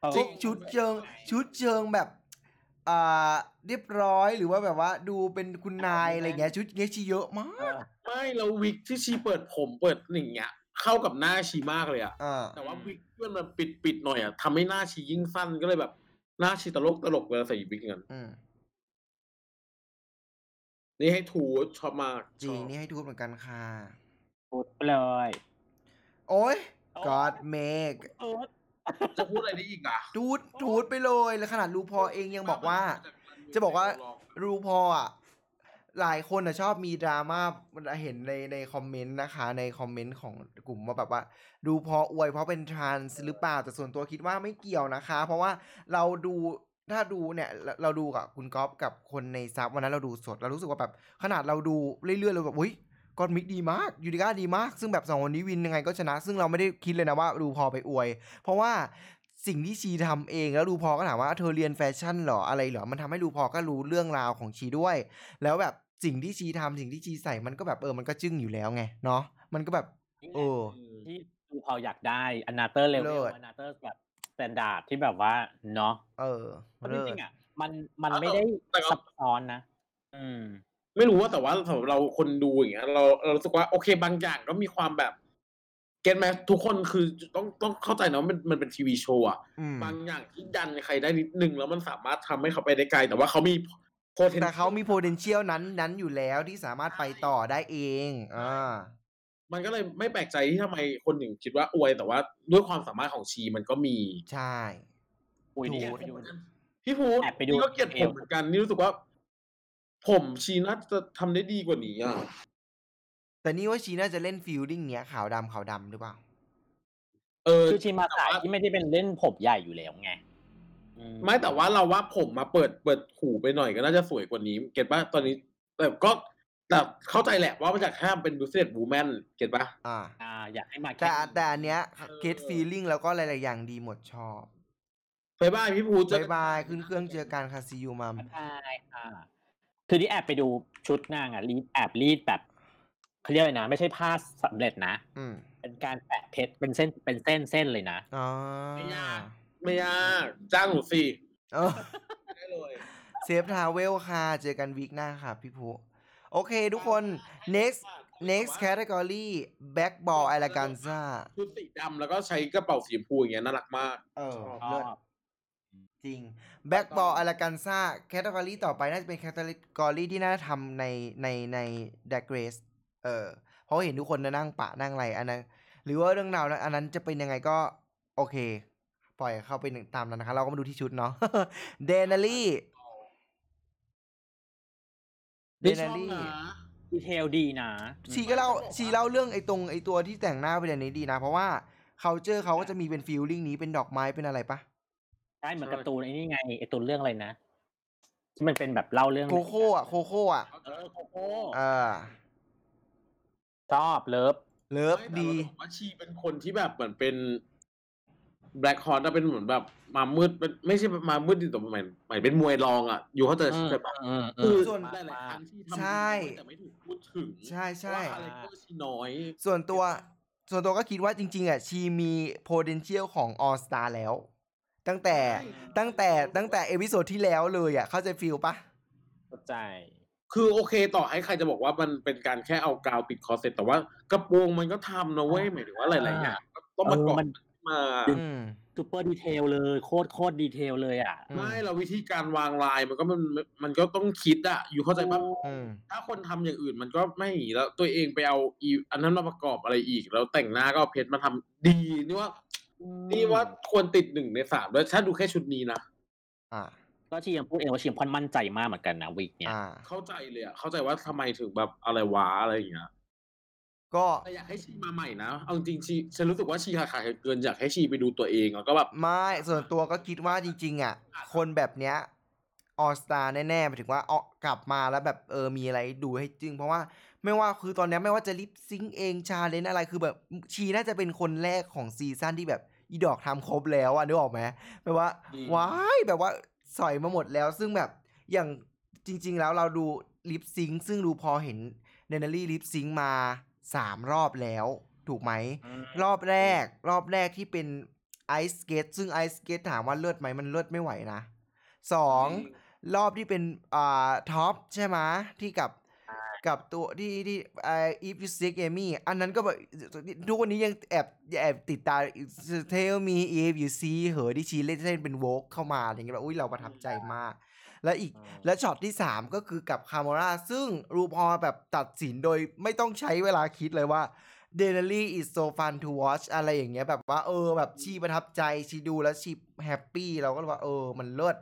เออชุดชุดเชิง ชุดเชิงแบบอ่าเรียบร้อยหรือว่าแบบว่าดูเป็นคุณนายอะไรเงี้ยชุดเงี้ยชีเยอะมาก ไม่แล้ววิกที่ชีเปิดผมเปิดอย่างเงี้ย เข้ากับหน้าชีมากเลยอะอ่าแต่ว่าวิกที่มันแบบปิดปิดๆหน่อยอะทำให้หน้าชียิ่งสั้นก็เลยแบบ หน้าชีตลกตลกเวลาใส่วิกอย่างนั้นอืมนี่ให้ทูชอบมากจริงชอบนี่ให้ทูตเหมือนกันค่ะ พูดไปเลยโอ้ย God make ทูตจะพูดอะไรได้อีกอะทูตทูตไปเลย แล้วขนาดรูพอเองยังบอกว่า จะบอกว่า รูพออะ หลายคนอะชอบมีดราม่าเห็นในในคอมเมนต์นะคะ ในคอมเมนต์ของกลุ่มว่าแบบว่า ดูพออวยเพราะเป็นทรานส์หรือเปล่าแต่ส่วนตัวคิดว่าไม่เกี่ยวนะคะ เพราะว่าเราดูถ้าดูเนี่ยเราดูกับคุณก๊อฟกับคนในซับวันนั้นเราดูสดเรารู้สึกว่าแบบขนาดเราดูเรื่อยๆเราแบบอุ้ย Gottmik ดีมาก Utica ดีมาก ซึ่งแบบสองคนนี้ win ยังไงก็ชนะ ซึ่งเราไม่ได้คิดเลยนะว่าดูพอไปอวย เพราะว่าสิ่งที่ชีทำเองแล้วดูพอก็ถามว่าเธอเรียนแฟชั่นหรออะไรหรอ มันทำให้ดูพอก็รู้เรื่องราวของชีด้วย แล้วแบบ สิ่งที่ชีทำสิ่งที่ชีใส่มันก็แบบเออมันก็จึ้งอยู่แล้วไงเนาะมันก็แบบเออที่ RuPaul อยากได้ another level เลิศ another แบบ standard ที่แบบว่าเนาะเออเพราะจเลิศริงๆอะมันมันไม่ได้ซับซ้อนนะอืม ไม่รู้ว่าแต่ว่าสำหรับเราคนดูอย่างเงี้ยเราเรารู้สึกว่าโอเคบางอย่างก็มีความแบบ get ไหมทุกคนคือต้องต้องเข้าใจนะว่ามันมันเป็น TV show อะอืมบางอย่างที่ดันใครได้นิดนึงแล้วมันสามารถทำให้เขาไปได้ไกล แต่ว่าเขามี potential แต่เขามี potential นั้นนั้นอยู่แล้วที่สามารถไปต่อได้เองอ่ามันก็เลยไม่แปลกใจที่ทำไมคนหนึ่งคิดว่าอวยแต่ว่าด้วยความสามารถของชีมันก็มีใช่อุ้ยถูนี่กไปดูพี่พูดแอบไปดูนี่ก็เกลียดผมเหมือนกันนี่รู้สึกว่า ผมชีน่าจะทำได้ดีกว่านี้อะแต่นี่ว่าชีน่าจะเล่นฟิลลิ่งเนี้ยขาวดำขาวดำหรือเปล่าเออคือชีมาสายแต่ว่าที่ไม่ได้เป็นเล่นผมใหญ่อยู่แล้วไงอื ไม่แต่ว่าเราว่าผมมาเปิดเปิดหูไปหน่อยก็น่าจะสวยกว่านี้ เก็ตป่ะตอนนี้แต่ก็แต่เข้าใจแหละว่ามันจากแค่เป็นบูสเซตบูแมนเก็ตป่ะอ่า อ่า อยากให้มาแต่ค่แต่อันเนี้ยเกตฟีลิ่งแล้วก็หลายๆอย่างดีหมดชอบบายบายพี่พูเจอบายบายขึ้นเครื่องเจอกันค่ะซียูมัมใช่ค่ะ คือที่แอบไปดูชุดนางอะรีดแอบรีดแบบเขาเรียกอะไรนะ ไม่ใช่ผ้าสำเร็จนะ อืม เป็นการแปะเพชรเป็นเส้นเป็นเส้นเส้นเลยนะอ๋อ ไม่ยาก ไม่ยากจ้างหนูสิเออได้เลย safe travel ค่ะ เจอกัน week หน้าค่ะพี่ภูโอเคทุกคน next next category bag ball eleganza ชุดสีดำแล้วก็ใช้กระเป๋าสีชมพูอย่างเงี้ยน่ารักมาก เออชอบเลิศจริง bag ball eleganza category ต่อไปน่าจะเป็น category ที่น่าทำในในใน drag race เออเพราะเห็นทุกคนนั่งปะนั่งอะไรอันนั้น หรือว่าเรื่องราวนั้นอันนั้นจะเป็นยังไงก็โอเค ปล่อยเข้าไปตามนั้นนะคะ เราก็มาดูที่ชุดเนาะเดนารี่เดนี่ชนาอบรี่นะดีเทลดีนะชีก็เล่าชีเล่าเรื่องไอ้ตรงไอ้ตัวที่แต่งหน้าไปในนี้ดีนะ เพราะว่า culture เขาก็จะมีเป็นฟีลลิ่งนี้เป็นดอกไม้เป็นอะไรปะใช่เหมือนการ์ตูนไอ้นี่ไงไอ้ตูนเรื่องอะไรนะที่มันเป็นแบบเล่าเรื่องโคโค่อะโคโค่อะเออโคโค่เออชอบ love love ไม่แต่ดีเราบอกว่าชีเป็นคนที่แบบเหมือนเป็น black horse จะเป็นเหมือนแบบ ม้ามืดเป็นไม่ใช่ม้ามืดดิแต่หมายหมายเป็นมวยรองอะ อยู่เขาใจอืมใช่ปะอืมคือส่วนหลายๆครั้งที่ทำใช่ดีแต่ไม่ถูกพูดถึงใช่ใช่ว่า character ชีน้อย ส่วนตัวส่วนตัวก็คิดว่าจริง ๆ อะ ชีมี potential ของ all star แล้ว ตั้งแต่ใช่ตั้งแต่ตั้งแต่ episode ที่แล้วเลยอะ เข้าใจ feel ปะเข้าใจ คือโอเคต่อให้ใครจะบอกว่ามันเป็นการแค่เอากาวปิดคอเซ็ตแต่ว่ากระโปรงมันก็ทำนะเว้ยหมายถึงว่าหลายๆอย่างก็ต้องประกอบเออมัน มาอืม super detail เลยโคตรโคตร detail เลยอะอืมไม่เราวิธีการวางลายมันก็มันมันก็ต้องคิดอะอยู่เข้าใจปะอืมถ้าคนทำอย่างอื่นมันก็ไม่แล้วตัวเองไปเอาอีอันนั้นมาประกอบอะไรอีก แล้วแต่งหน้าก็เอาเพชรมาทำดีนี่ว่านี่ว่าควรติดหนึ่งในสามด้วยถ้าดูแค่ชุดนี้นะอ่าก็ชียังพูดเองว่าชีค่อนข้างมั่นใจมากเหมือนกันนะวิกเนี่ยอ่าเข้าใจเลยอะเข้าใจว่าทำไมถึงแบบอะไรวะอะไรอย่างเงี้ย ก็แต่อยากให้ชีมาใหม่นะ เอาจริงๆชีฉันรู้สึกว่าชีขาดขาดเกินอยากให้ชีไปดูตัวเองแล้วก็แบบไม่ส่วนตัวก็คิดว่าจริง ๆ อะ คนแบบเนี้ย all star แน่ๆหมายถึงว่าเอากลับมาแล้วแบบเออมีอะไรดูให้จริงเพราะว่าไม่ว่าคือตอนเนี้ยไม่ว่าจะ lip sync เอง challenge อะไรคือแบบชีน่าจะเป็นคนแรกของ season ที่แบบอีดอกทำครบแล้วอะนึกออกไหมแบบว่าจริงว้ายแบบว่าสอยมาหมดแล้วซึ่งแบบอย่างจริง ๆ แล้วเราดู lip sync ซึ่ง RuPaul เห็น Denali lip sync มา สามรอบแล้วถูกไหม รอบแรก รอบแรกที่เป็นไอซ์สเกตซึ่งไอซ์สเกตถามว่าเลือดไหมมันเลือดไม่ไหวนะสองรอบที่เป็นอ่า top ใช่ไหมที่กับกับตัวที่ที่ไอIf U Seek Amy อันนั้นก็แบบทุกวันนี้ยังแอบแอบติดตาม tell me if you see her ที่ชีเล่นเล่นเป็น vogue เข้ามาอะไรเงี้ยแบบอุ้ยเราประทับใจมาก แล้วอีกและช็อตที่ 3 ก็คือกับคา m มราซึ่งรูพอแบบตัดสินโดยไม่ต้องใช้เวลาคิดเลยว่า d e n a r y is so fun to watch อะไรอย่างเงี้ยแบบว่าเออแบบชีประทับใจชีดูแล้วชี happy เราก็เลยว่าเออมันเริ่ด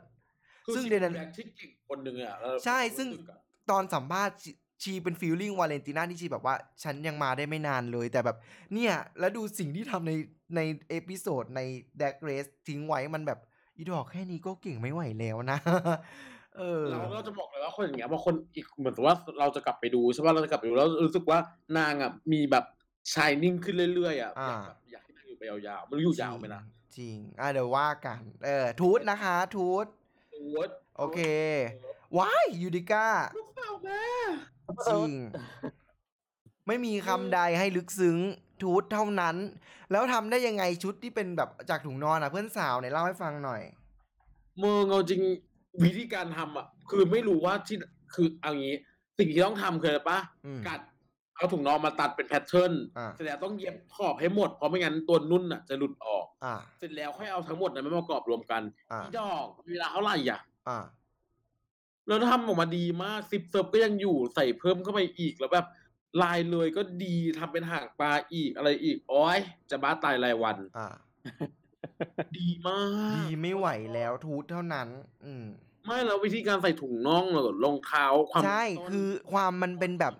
คือซึ่งชีเดเป็นน drag ที่เก่งคนหนึ่งอะเราใช่ซึ่งรู้สึกอะตอนสัมภาษณ์ชีชีเป็น feeling Valentina ที่ชีแบบว่า ฉันยังมาได้ไม่นานเลยแต่แบบเนี่ย แล้วดูสิ่งที่ทำในในเอพิโซดใน d a g Race ทิ้งไว้มันแบบ อีดอกแค่นี้ก็เก่งไม่ไหวแล้วนะ เออ เราก็จะบอกเลยว่าคนอย่างเงี้ยบางคนอีกเหมือนกับว่าเราจะกลับไปดูใช่ป่ะเราจะกลับไปดูแล้วรู้สึกว่านางอะมีแบบ shining ขึ้นเรื่อยๆอะอ่าอยากแบบอยากให้นางอยู่ไปยาวๆไม่รู้อยู่ยาวไหมนะจริง อะเดี๋ยวว่ากัน เออ toot นะคะ tootโอ้ยโอเคว้ายยูดิก้าลูกสาวแม่จริง ไม่มีคำใดให้ลึกซึ้ง ทูตเท่านั้น แล้วทำได้ยังไงชุดที่เป็นแบบจากถุงนอนอะเพื่อนสาวเนี่ยเล่าให้ฟังหน่อยเมืองเอาจริงวิธีการทำอะ คือไม่รู้ว่าที่คือเอางี้ สิ่งที่ต้องทำคืออะไรปะอืมกัด เอาถุงนอนมาตัดเป็นแพทเทิร์นอ่า เสร็จแล้วต้องเย็บขอบให้หมดเพราะไม่งั้นตัวนุ่นอะจะหลุดออก อ่า เสร็จแล้วค่อยเอาทั้งหมดนั้นมาประกอบรวมกันอ่า พี่ดอกเวลาเท่าไหร่อะ อ่า แล้วทำออกมาดีมากซิปเซิร์ฟก็ยังอยู่ใส่เพิ่มเข้าไปอีกแล้วแบบ ลายเลยก็ดีทำเป็นหางปลาอีกอะไรอีกโอ้ยจะบ้าตายรายวัน อ่า ดีมาก ดีไม่ไหวแล้ว toot เท่านั้น อืม ไม่แล้ววิธีการใส่ถุงน่องหรือรองเท้าความใช่ต้นคือความมันเป็นแบบ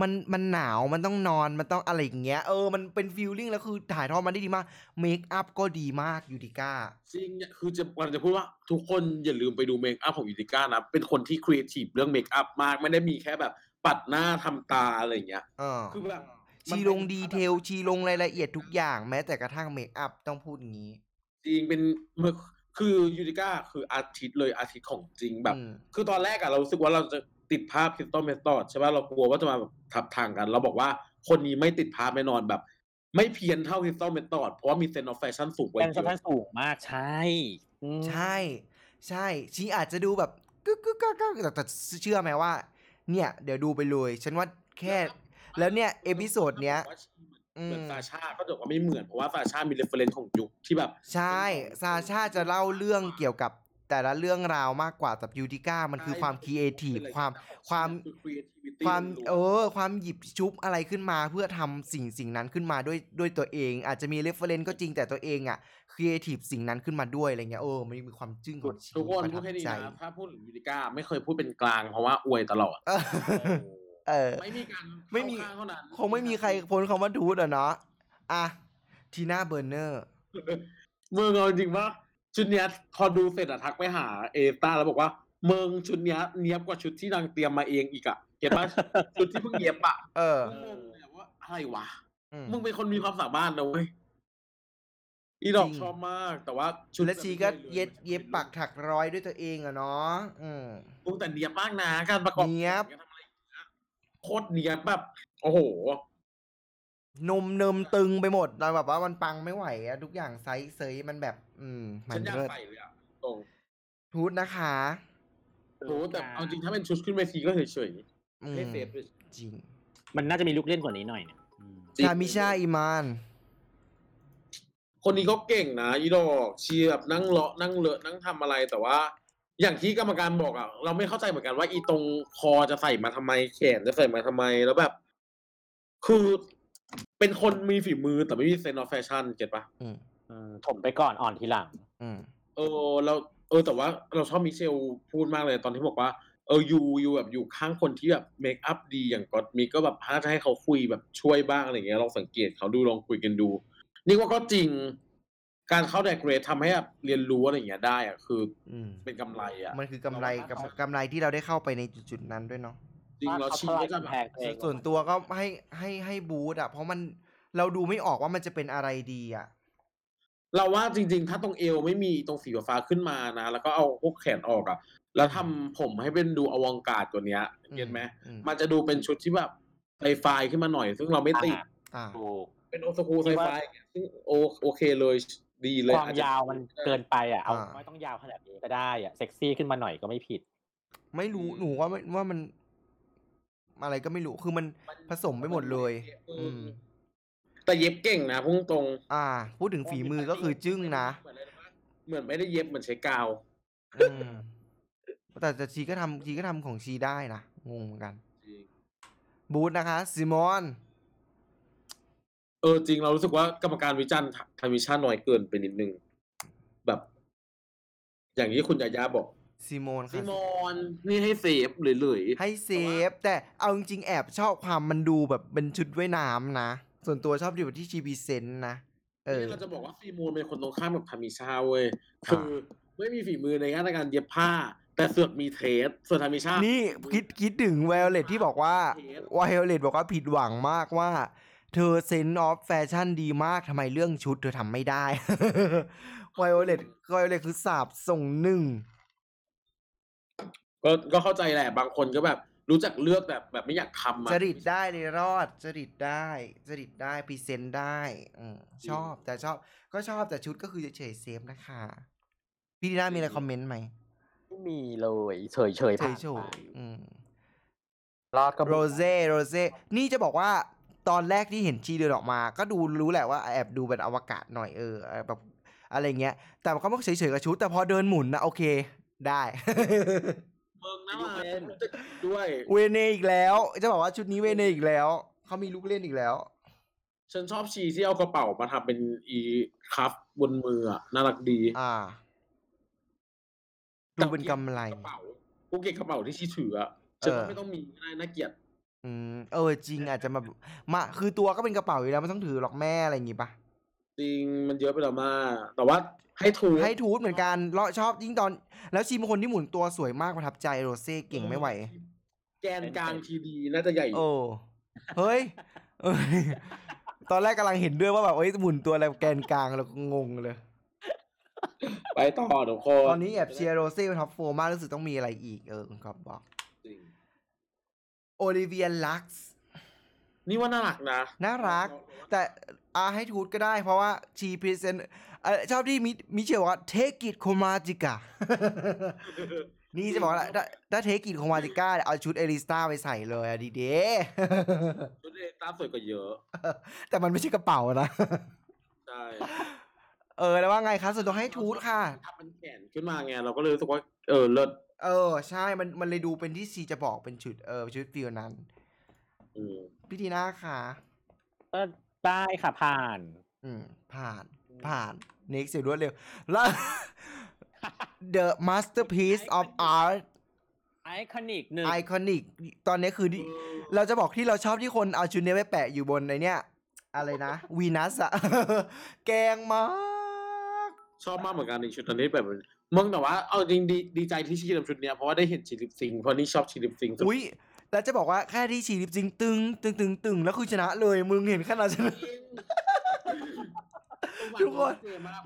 มันมันหนาวมันต้องนอนมันต้องอะไรอย่างเงี้ยเออมันเป็น feeling แล้วคือถ่ายทอดมาได้ดีมากmakeup ก็ดีมาก Utica จริงเนี่ยคือจะวันจะพูดว่าทุกคนอย่าลืมไปดู makeup ของ Utica นะเป็นคนที่ครีเอทีฟเรื่อง makeup มากไม่ได้มีแค่แบบ ปัดหน้าทำตาอะไรอย่างเงี้ยเออคือแบบชีลง detail ชีลงรายละเอียดทุกอย่างแม้แต่กระทั่ง makeup ต้องพูดอย่างนี้ จริงเป็นคือ Utica คือ artist เลย artist ของจริงแบบอืมคือตอนแรกอะเรารู้สึกว่าเราจะติดภาพ Crystal Methyd ใช่ป่ะเรากลัวว่าจะมาแบบทับทางกัน เราบอกว่าคนนี้ไม่ติดภาพแน่นอนแบบ ไม่เพี้ยนเท่า Crystal Methyd เพราะว่ามี sense แฟชั่นสูงกว่าเป็น aesthetic อะสูงมากใช่อืมใช่ ใช่ชีอาจจะดูแบบกึกกึกกักกักแต่แต่เชื่อไหมว่า เนี่ย เดี๋ยวดูไปเลย ฉันว่าแค่ แล้วเนี่ย episode เนี้ย เหมือนอืม Sasha ก็จะบอกว่าไม่เหมือน เพราะว่า Sasha มี reference ของยุคที่แบบ ใช่ Sasha จะเล่าเรื่องเกี่ยวกับแต่ละเรื่องราวมากกว่าแต่ Utica มันคือความครีเอทีฟความความคือ creativity ความล้วนๆเออความหยิบจับอะไรขึ้นมาเพื่อทำสิ่งสิ่งนั้นขึ้นมาด้วยด้วยตัวเอง อาจจะมี reference ก็จริงแต่ตัวเองอะ ครีเอทีฟสิ่งนั้นขึ้นมาด้วยอะไรเงี้ยเออมันมีความจึ้งของชีทุกคนประพูทัดบแค่นี้ใจนะถ้าพูดถึง Utica ไม่เคยพูดเป็นกลางเพราะว่าอวยตลอดเออเออไม่มีการไม่มีเข้าข้างเท่านั้นคงไม่มีใครพ้นคำว่า toot อะเนาะอะ Tina Burner เมืองเอาจริงว่าชุดเนี้ยพอดูเสร็จอะทักไปหาเอต้าแล้วบอกว่าเมืองชุดเนี้ยเนี้ยบกว่าชุดที่นางเตรียมมาเองอีกอะเห็นปะชุดที่เพิ่งเย็บอะเอองงเลยอะว่าอะไรวะอืมมึงเป็นคนมีความสามารถนะเว้ย อีดอกจริง ชอบมาก แต่ว่าชุดและชีก็แบบไม่ลเย็บมันเย็บปักถักร้อยด้วยตัวเองอะเนาะอืมมึงแต่เนียบมากนะการประกอบเนี๊ยบ การทำอะไรอย่างเงี้ยโคตรเนียบแบบโอ้โห นมเนิมตึงไปหมดเราแบบว่ามันปังไม่ไหวอะทุกอย่างไซส์เซยมันแบบ อืม มัฉันนอยากเลิศใส่เลยอะตรงทูตนะคะโอ้แต่เอาจริงถ้าเป็นชุดขึ้นเวทีก็เฉยอืๆมไม่เซฟเลยจริงมันน่าจะมีลูกเล่นกว่านี้หน่อยเนี่ยอืมจริงชามิชาอิมาน คนนี้ก็เก่งนะอีดอกเชียร์แบบนั่งเลาะนั่งเลอะนั่งทำอะไรแต่ว่า อย่างที่กรรมการบอกอะเราไม่เข้าใจเหมือนกันว่าอีตรงคอจะใส่มาทำไมแขนจะใส่มาทำไมแล้วแบบ คือเป็นคนมีฝีมือแต่ไม่มีเซนส์แฟชั่นเก็ตปะอืมอืมถมไปก่อนอ่อนทีหลัง อืม เออเราเออ แต่ว่าเราชอบมิเชลพูดมากเลยตอนที่บอกว่าเออยูยูแบบอยู่ข้างคนที่แบบเมคอัพดีอย่างก็อตมีก็แบบถ้าจะให้เขาคุยแบบช่วยบ้างอะไรเงี้ยลองสังเกตเขาดูลองคุยกันดู นี่ว่าก็จริง การเข้าแดกเกรดทำให้แบบเรียนรู้อะไรอย่างเงี้ยได้อะคืออืมเป็นกำไรอะมันคือกำไรกับกำไรที่เราได้เข้าไปในจุดๆนั้นด้วยเนาะ จริงเราเขาชี้ทลายก็จะแบกำแพงบตัวเองส่วนตัวก็ให้ให้ให้บูธอะเพราะมันเราดูไม่ออกว่ามันจะเป็นอะไรดีอะเราว่าจริง ๆ ถ้าตรงเอวไม่มีตรงสีฟ้าขึ้นมานะ แล้วก็เอาพวกแขนออกอะ แล้วทำผมให้เป็นดูอวังการกว่านี้เห็นไหมอืม มันจะดูเป็นชุดที่แบบไซไฟขึ้นมาหน่อย ซึ่งเราไม่ติด อ่า ถูก เป็นโอสคูไซไฟซึ่งโอโอเคเลยดีเลยความอจจะยาวมันเกินไปอะเอาอ่าไม่ต้องยาวขนาดนี้ก็ได้อะเซ็กซี่ขึ้นมาหน่อยก็ไม่ผิด ไม่รู้หนูว่าไม่ว่ามัน อะไรก็ไม่รู้คือมันผสมไปหมดเลย อืมแต่เย็บเก่งนะพุ่งตรง อ่า พูดถึงฝีมือก็คือจึ้งนะ เหมือนอะไรรู้ปะเหมือนไม่ได้เย็บเหมือนใช้กาวอืมแต่แต่ชีก็ทำชีก็ทำของชีได้นะงงเหมือนกันจริงบูธนะคะซิมอน เออจริงเรารู้สึกว่ากรรมการวิจารณ์Tamisha น้อยเกินไปนิดนึง แบบ อย่างที่คุณยายาบอก Symone ซิค่ะมอนนี่ให้ safe เลยให้ safe แต่เอาจริงๆแอบชอบความมันดูแบบเป็นชุดว่ายน้ำนะ ส่วนตัวชอบดีกว่าที่ชี present นะเออนี่เราจะบอกว่า Symone เป็นคนตรงข้ามกับ Tamisha เว้ยคือไม่มีฝีมือในด้านการเย็บผ้า แต่เสือกมี taste ส่วน Tamisha นี่คิดคิดถึง Violet ที่บอกว่า Violet บอกว่าผิดหวังมากว่า เธอ sense of fashion ดีมากทำไมเรื่องชุดเธอทำไม่ได้ Violet Violet คือสาบส่งหนึ่ง ก็ก็เข้าใจแหละบางคนก็แบบ รู้จักเลือกแบบแบบไม่อยากทำอะจริตได้เลยรอด จริตได้จริตได้ present ได้อืมชอบแต่ชอบ ก็ชอบแต่ชุดก็คือเฉยๆ safe นะคะ พี่ทีน่ามีอะไร comment ไหมไม่มีเลยเฉยเฉยเฉผ่านยไปๆอืม รอดก็โรเซ่โรเซ่นี่จะบอกว่า ตอนแรกที่เห็นชีเดินออกมา ก็ดูรู้แหละว่าแอบดูเป็นอวกาศหน่อยเออแบบอะไรเงี้ย แต่ก็ไม่เฉยๆกับชุดแต่พอเดินหมุนนะโอเคได้เมืองนะด้วยเวเนอีกแล้ว จะบอกว่าชุดนี้เวเนอีกแล้วเขามีลูกเล่นอีกแล้ว ฉันชอบชีที่เอากระเป๋ามาทำเป็นอีคัฟบนมืออะน่ารักดี อ่าดูเป็นกำไรกระเป๋ากูเก็บกระเป๋าที่ชีถืออะฉันว่าเออไม่ต้องมีน่าเกียด อืม เออจริงอาจจะมามาคือตัวก็เป็นกระเป๋าอยู่แล้วไม่ต้องถือหรอกแม่อะไรอย่างงี้ปะจริงมันเยอะไปแล้วมากแต่ว่าให้ถูกให้ทูตเหมือนกันเลาะชอบยิ่งตอน แล้วชีเป็นคนที่หมุนตัวสวยมากประทับใจโรเซ่เก่งไม่ไหว แกนกลางทีดีน่าจะใหญ่โอ้เฮ้ยเอ้ยตอนแรกกำลังเห็นด้วยว่าแบบเอ้ยหมุนตัวอะไรแกนกลางแล้วก็งงเลย ไปต่อทุกคนตอนนี้แอบเชียร์โรเซ่เป็นท็อปโฟร์มากรู้สึกต้องมีอะไรอีกเออคุณกอบบอกจริงโอ ลิเวียลักซ์นี่ว่าน่ารักนะ น่ารัก แต่อาให้ทูตก็ได้เพราะว่าชีพรีเซนชอบที่มิมิเชลบอกว่าเทกิตโคมาจิกานี่จะบอกว่าถ้าถ้าเทกิตโคมาจิก้าเอาชุดเอลิสตาไปใส่เลยอะดีเด้ชุดเอต้าสวยกว่าเยอะ แต่มันไม่ใช่กระเป๋านะ ใช่ เออแล้วว่าไงคะส่วนตัวให้ toot ค่ะทำเป็นแขนขึ้นมาไงเราก็เลยรู้สึกว่าเออเริ่ดเออ ใช่มันมันเลยดูเป็นที่ซีจะบอกเป็นชุดเออชุด feel นั้นอืมพี่ทีน่าค่ะ ก็ได้ค่ะผ่าน อืม ผ่านผ่าน next เสียรวดเร็วแล้ว The masterpiece of art iconic หนึ่ง iconic ตอนนี้คือที่เราจะบอกที่เราชอบที่คนเอาชุดเนี้ยไปแปะอยู่บนในเนี้ยอะไรนะวีนัสอะ แกงมาก ชอบมากเหมือนกันในชุดตอนนี้แบบ มึงแต่ว่าเอาจริงดีดีใจที่ชีทำชุดเนี้ยเพราะว่าได้เห็นชีลิปซิงค์เพราะนี่ชอบชีลิปซิงค์สุดอุ้ยแล้วจะบอกว่าแค่ที่ฉีดิบจริงตึงตึงตึงตึงแล้วคือชนะเลย มึงเห็นขนาดชนะจทุกคน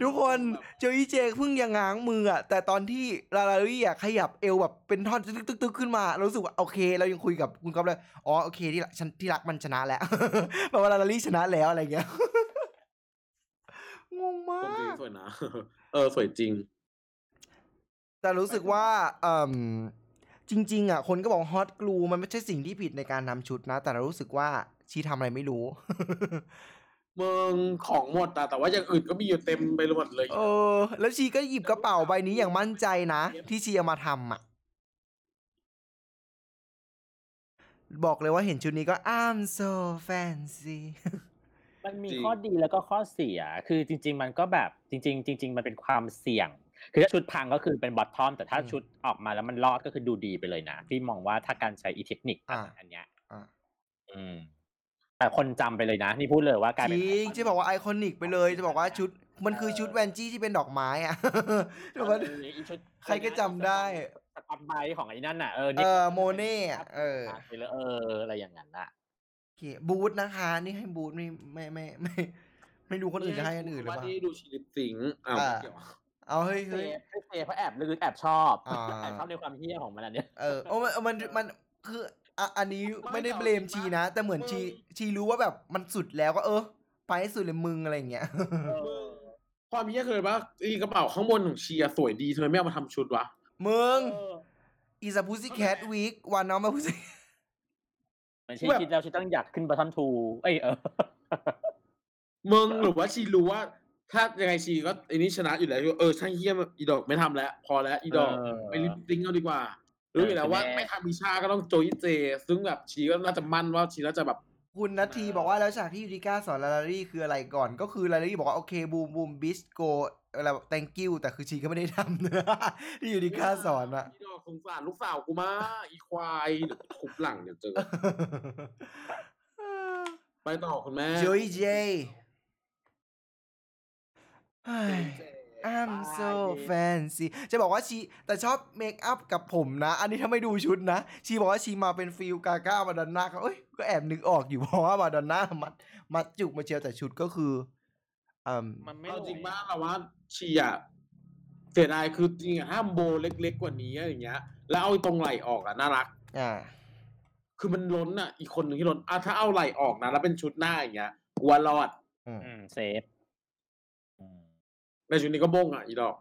ทุกคนเจออีเจเพิ่งยังง้างมืออะแต่ตอนที่ลาลารี่อะขยับเอวแบบเป็นท่อนตึกตึกตึกขึ้นมาเรารู้สึกว่าโอเค เรายังคุยกับคุณก๊อฟเลยอ๋อโอเคที่รักฉันที่รักมันชนะแล้วแปลว่าลาลารี่ชนะแล้วอะไรเงี้ยงงมาสวยจริงกสวยนะ เออสวยจริง แต่รู้สึกว่าเอ่มจริง ๆ อะ คนก็บอกฮอตกลูมันไม่ใช่สิ่งที่ผิดในการนำชุดนะ แต่เรารู้สึกว่าชีทำอะไรไม่รู้ เมืองของหมดอะแต่ว่าอย่างอื่นก็มีอยู่เต็มไปหมดเลยเออ แล้วชีก็หยิบกระเป๋าใบนี้อย่างมั่นใจนะ ที่ชีเอามาทำอะ บอกเลยว่าเห็นชุดนี้ก็ I'm so fancy มันมีจริง ข้อดีแล้วก็ข้อเสีย คือจริง ๆ มันก็แบบจริง ๆ จริง ๆ มันเป็นความเสี่ยง คือถ้าชุดพังก็คือเป็น bottom แต่ถ้าอืมชุดออกมาแล้วมันรอดก็คือดูดีไปเลยนะพี่มองว่าถ้าการใช้อีเทคนิคอ่าอันเนี้ยอะอืมแต่คนจำไปเลยนะ นี่พูดเลยว่ากลายจเป็นริงจะบอกว่า iconic ไปเลย จะบอกว่าชุดมันคือชุดแวนจี้ที่เป็นดอกไม้อะแต่ว่าเอออีชุดใครก็จำได้สกอตไบรท์ของไอ้นั่นน่ะเออเอนี่อโมเน่อะเออไปเลยเออ อะไรอย่างนั้นอะโอเคบูธนะคะ นี่ให้บูธไม่ไม่ไม่ไม่ ไม่ดูคนอื่นจะให้คนอื่นหรือเปล่าว่าที่ดูชีลิปสิงห์อ้าวอ่าไม่ เกี่ยวเอาเฮ้ยเซเฮ้ยฟให้เซฟเพราะแอบลึกแอบชอบอ่าแอบชอบในความเฮี้ยของมันอันเนี้ยเออโอ้มันมันมันคืออะอันนี้ไม่ได้เบลมชีนะ แต่เหมือนชีชีรู้ว่าแบบมันสุดแล้วก็เออ ไปให้สุดเลยมึงอะไรอย่างเงี้ยความเยี่ยเคยปะอีกระเป๋าข้างบนของเชียร์สวยดีทำไมไม่เอามาทำชุดวะมึงเอออีส a พุซี่แคทวีควันน้องมาพุซี่มันชีคิดแล้วชีต้องอยากขึ้นบัตทอนทู เอ้ยเออมึงหรือว่าชีรู้ว่า ถ้ายังไงชีก็ไอ้นี่ชนะอยู่แล้วเออช่างเฮี้ยมอีดอกไม่ทำแล้ว พอแล้วอีดอกเออไปลิปซิงค์เอาดีกว่ารู้อยู่แล้วว่าเออไม่ทำมิชาก็ต้องโจยเจ ซึ่งแบบชีก็น่าจะมั่นว่าชีน่าจะแบบคุณนัททีบอกว่าแล้วฉากที่ยูริก้าสอนลาลารี่คืออะไรก่อนก็คือลาลารี่บอกว่าโอเคบูมบูมบิสโกอะไรแบบ thank you แต่คือชีก็ไม่ได้ทำนะที่ยูริก้าสอนอะอีดอกสงสารลูกสาวกูมาอีควายเดี๋ยวทุบหลังเดี๋ยวเจอไปต่อคุณแม่โจยเจ I'm so fancy จะบอกว่าชี แต่ชอบ makeup กับผมนะ อันนี้ถ้าไม่ดูชุดนะ ชีบอกว่าชีมาเป็น feel กาก้ามาดอนน่าก็เอ้ย ก็แอบนึกออกอยู่เพราะว่ามาดอนน่ามัดมัดจุกมาเชียวแต่ชุดก็คืออืมมันไม่เอาจริงลบ้างเราว่าชีอะเสียดายคือจริงอะห้ามโบเล็กๆกว่านี้อะไรอย่างเงี้ย แล้วเอาตรงไหล่ออกอะน่ารัก อ่า คือมันล้นอะอีกคนหนึ่งที่ล้นอะถ้าเอาไหล่ออกนะแล้วเป็นชุดหน้าอย่างเงี้ยกลัวรอด อืมอืม safe อืม ในชุดนี้ก็บ้งอะอีดอก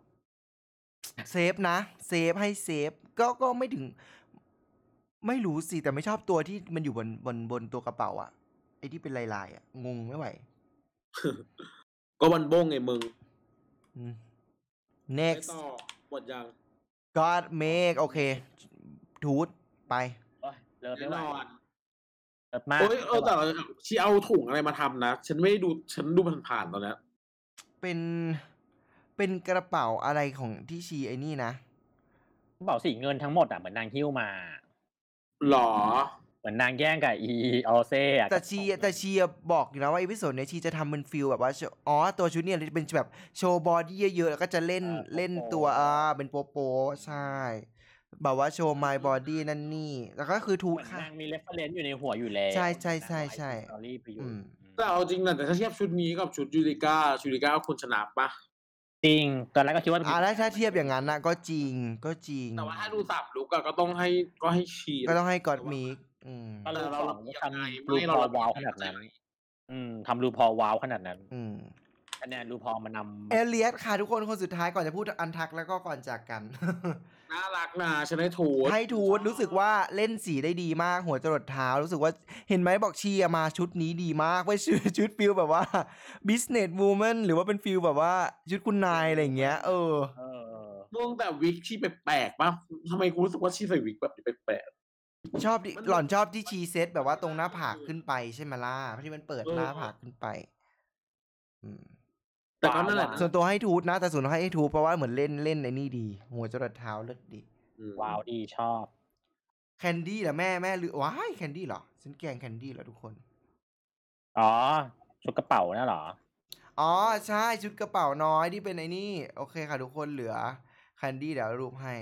safe นะ safe ให้ safe ก็ก็ไม่ถึง ไม่รู้สิ แต่ไม่ชอบตัวที่มันอยู่บนบนบนตัวกระเป๋าอะไอที่เป็นลายๆอะงงไม่ไหว ก็มันบ้งไงมึงอืมไป next ต่อหมดยัง God make โอเคทูตไป โอ้ย love แน่ไม่ไหวนอน love มากโอ้ยเออแต่เราชีเอาถุงอะไรมาทำนะ ฉันไม่ได้ดูฉันดูผ่านๆตอนนี้เป็น เป็นกระเป๋าอะไรของที่ชีไอ้นี่นะกระเป๋าสีเงินทั้งหมดอะเหมือนนางหิ้วมาหรอ เหมือนนางแย่งกับอีออเซ่อะแต่ชีแต่ชีอะบอกอยู่นะว่า episode เนี้ยชีจะทำเป็น feel แบบว่าโชว์อ๋อ ตัวชุดเนี่ยเป็นแบบโชว์ body เยอะๆ แล้วก็จะเล่นเล่นตัวอ่าเป็นโปโปใช่ แบบว่าโชว์ my body นั่นนี่ แล้วก็คือทูเหตมือนค่ะ นางมีเรฟเฟรนซ์อยู่ในหัวอยู่แล้วใช่ใช่ใช่ใช่ สตอรี่ไปอยู่อืมแต่เอาจริงนะแต่ถ้าเทียบชุดนี้กับชุดยูริก้าชูริก้าก็ควรชนะปะ จริง ตอนแรกก็คิดว่าอ่าแล้วถ้าเทียบอย่างนั้นนะก็จริงก็จริง แต่ว่าถ้าดูสับลุกอะก็ต้องให้ก็ให้ชีก็ต้องให้กอดมีอืมตอนแรกแต่เราเราเราทำไม่รูพเราอเราว้าวขนาดนั้น อืมทำรูพอว้าวขนาดนั้น อืม คะแนนรูพอลมานำเอเลียสค่ะทุกคนคนสุดท้ายก่อนจะพูด Untucked แล้วก็ก่อนจากกัน น่ารักนะฉันให้ถูกให้ทูตรู้สึกว่าเล่นสีได้ดีมากหัวจรดเท้า รู้สึกว่าเห็นไหมบอกเชียร์มาชุดนี้ดีมากไม่ชุดชุด feel แบบว่า business woman หรือว่าเป็น feel แบบว่าชุดคุณนายอะไรอย่างเงี้ย เออเออมึงแต่วิกที่แปลกๆป่ะทำไมกูรู้สึกว่าชีใส่วิกแบบนี้แปลกชอบดิหล่อนชอบที่ชีเซ็ตแบบว่าตรงหน้าผากขึ้นไปใช่ไหมล่ะที่มันเปิดเออหน้าผากขึ้นไป อืมๆ แต่ก็นั่นแหละว้าวส่วนตัวให้ทูตนะ แต่ส่วนตัวให้ทูตเพราะว่าเหมือนเล่นเล่นในนี่ดี หัวจรดเท้าเลิศดีอืมว้าวดีชอบ แคนดี้เหรอแม่แม่หรือว้ายแคนดี้เหรอฉันแกล้งแคนดี้เหรอทุกคน อ๋อ ชุดกระเป๋าน่ะเหรอ อ๋อ ใช่ชุดกระเป๋าน้อยที่เป็นไอ้นี่ โอเคค่ะทุกคนเหลือแคนดี้เดี๋ยวรูปให้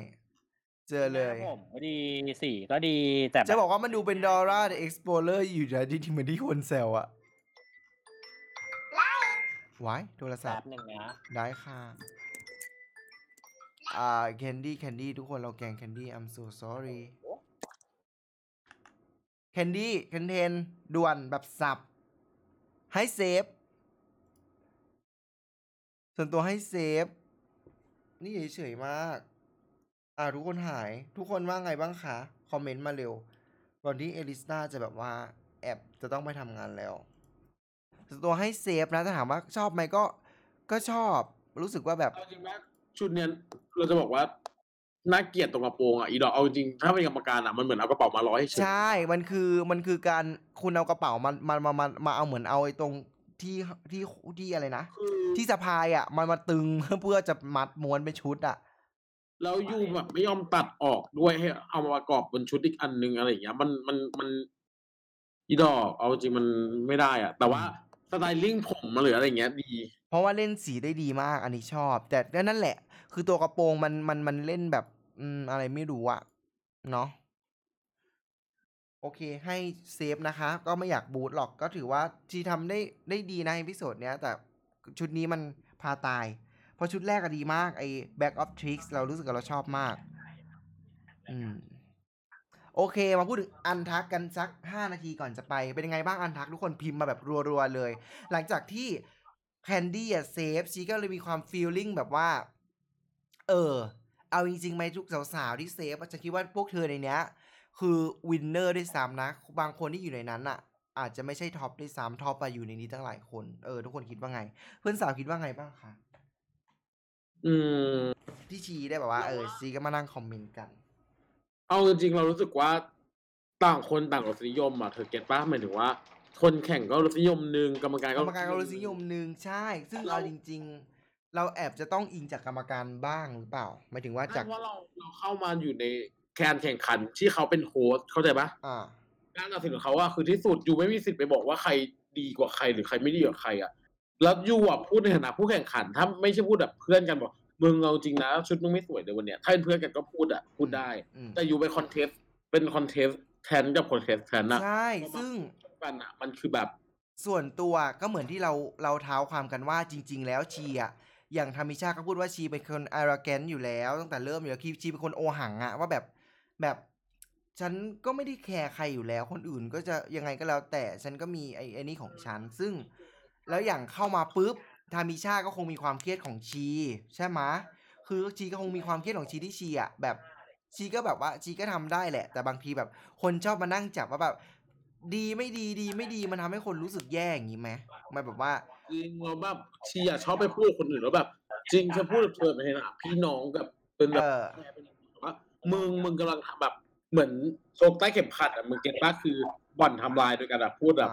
เจอเลยหน้าผมก็ดีสีก็ดีแต่แบบจะบอกว่ามันดูเป็น Dora the Explorer อยู่นะที่ที่เหมือนที่คนแซวอะ ไว้โทรศัพท์แป๊บ หนึ่งนะได้ค่ะ อ่า แคนดี้ แคนดี้ ทุกคนเราแกล้งแคนดี้ I'm so sorry แคนดี้ content ด่วนแบบสับ ให้ safe ส่วนตัวให้ safe นี่เฉยๆมาก อ่า ทุกคนหาย ทุกคนว่าไงบ้างคะ คอมเมนต์มาเร็ว ก่อนที่เอลิสตาจะแบบว่า แอบจะต้องไปทำงานแล้วส่วน ตัวให้ safe นะถ้าถามว่าชอบไหมก็ก็ชอบรู้สึกว่าแบบ เอาจริงว่าชุดเนี้ยเราจะบอกว่าน่าเกลียดตรงกระโปรงอะอีดอกเอาจริงถ้าเป็นกรรมการอะมันเหมือนเอากระเป๋ามาร้อยให้เฉย ใช่ มันคือมันคือการคุณเอากระเป๋ามามามามามาเอาเหมือนเอาไอ้ตรงที่ที่ที่อะไรนะ คือที่สะพายอะมันมาตึง เพื่อจะมัดม้วนเป็นชุดอะ แล้วยูแบบไม่ยอมตัดออกด้วยให้เอามาประกอบบนชุดอีกอันนึงอะไรอย่างเงี้ย มันมันมันอีดอกเอาจริงมันไม่ได้อะ แต่ว่าส ไตลิ่งผมมาหรืออะไรเงี้ยดี เพราะว่าเล่นสีได้ดีมากอันนี้ชอบ แต่นั่นแหละ คือตัวกระโปรงมันมันมันเล่นแบบอืมอะไรไม่รู้อะเนาะโอเคให้ safe นะคะ ก็ไม่อยากบูทหรอกก็ถือว่าทีทำได้ได้ดีนะ episode เนี้ย แต่ชุดนี้มันพาตาย เพราะชุดแรกก็ดีมากไอ้ bag of tricks เรารู้สึกว่าเราชอบมาก อืม โอเค มาพูดถึง Untucked กันสัก 5 นาทีก่อนจะไป เป็นยังไงบ้าง Untucked ทุกคนพิมพ์มาแบบรัวๆเลย หลังจากที่แคนดี้อะ safe ชีก็เลยมีความ feeling แบบว่า เออ เอาจริงๆไหมทุกสาวๆที่ safe อะฉันคิดว่าพวกเธอในเนี้ย คือ winner ด้วยซ้ำนะ บางคนที่อยู่ในนั้นอะอาจจะไม่ใช่ top ด้วยซ้ำ top อะอยู่ในนี้ตั้งหลายคนเออทุกคนคิดว่าไง เพื่อนสาวคิดว่าไงบ้างคะอืมที่ชีได้แบบว่าเออชีก็มานั่งคอมเมนต์กัน เอาจริงๆเรารู้สึกว่าต่างคนต่างรสนิยมอะเธอ get ป้ะหมายถึงว่า คนแข่งก็รสนิยมหนึ่งกรรมการก็กรรมการก็รสนิยมหนึ่งใช่ ซึ่งเอาจริง ๆ เราแอบจะต้องอิงจากกรรมการบ้างหรือเปล่าหมายถึงว่าจาจากก ว่าเราเราเข้ามาอยู่ในการแข่งขันที่เขาเป็นโค้ชเข้าใจปะอ่า การตัดสินของเขาอะคือที่สุด you ไม่มีสิทธิ์ไปบอกว่าใครดีกว่าใครหรือใครไม่ดีกว่าใครอะแล้ว you อะพูดในฐานะผู้แข่งขัน ถ้าไม่ใช่พูดแบบเพื่อนกันบอก มึงเอาจริงนะชุดมึงไม่สวยเลยวันเนี้ยถ้าเป็นเพื่อนกันก็พูดอะพูดได้ อืม แต่ you เป็น contest เป็น contestant กับ contestant อะใช่ ซึ่งกันอะมันคือแบบ ส่วนตัวก็เหมือนที่เราเราเท้าความกันว่าจริง ๆ แล้วชีอะอย่างธรรมิชาก็พูดว่าชีเป็นคนอาร o แกนอยู่แล้ว ตั้งแต่เริ่มอยู่แล้วชีเป็นคนโอหังอะว่าแบบแบบฉันก็ไม่ได้แคร์ใครอยู่แล้ว คนอื่นก็จะยังไงก็แล้วแต่ฉันก็มีไอ้ไอ้นี่ของฉัน ซึ่ง แล้วอย่างเข้ามาปุ๊บ ทามิชาก็คงมีความเครียดของชี ใช่ไหมะคือชีก็คงมีความเครียดของชีที่ชีอะแบบชีก็แบบว่าชีก็ทำได้แหละ แต่บางทีแบบ คนชอบมานั่งจับว่าแบบ ดีไม่ดีดีไม่ดีมันทำให้คนรู้สึกแย่อย่างนี้ไหมมันแบบว่าจริงเราแบบเชียร์ชอบไปพูดกับคนอื่นแล้วแบบ จริงเธอพูดกับเธอในฐานะพี่น้องกับเป็นแบเอบอว่ามึงมึงกำลังทำแบบเหมือนโชกใต้เข็มขัดอะมึงเก็ตป้าคือบ่อนทำลายโดยการแบบพูดแบบ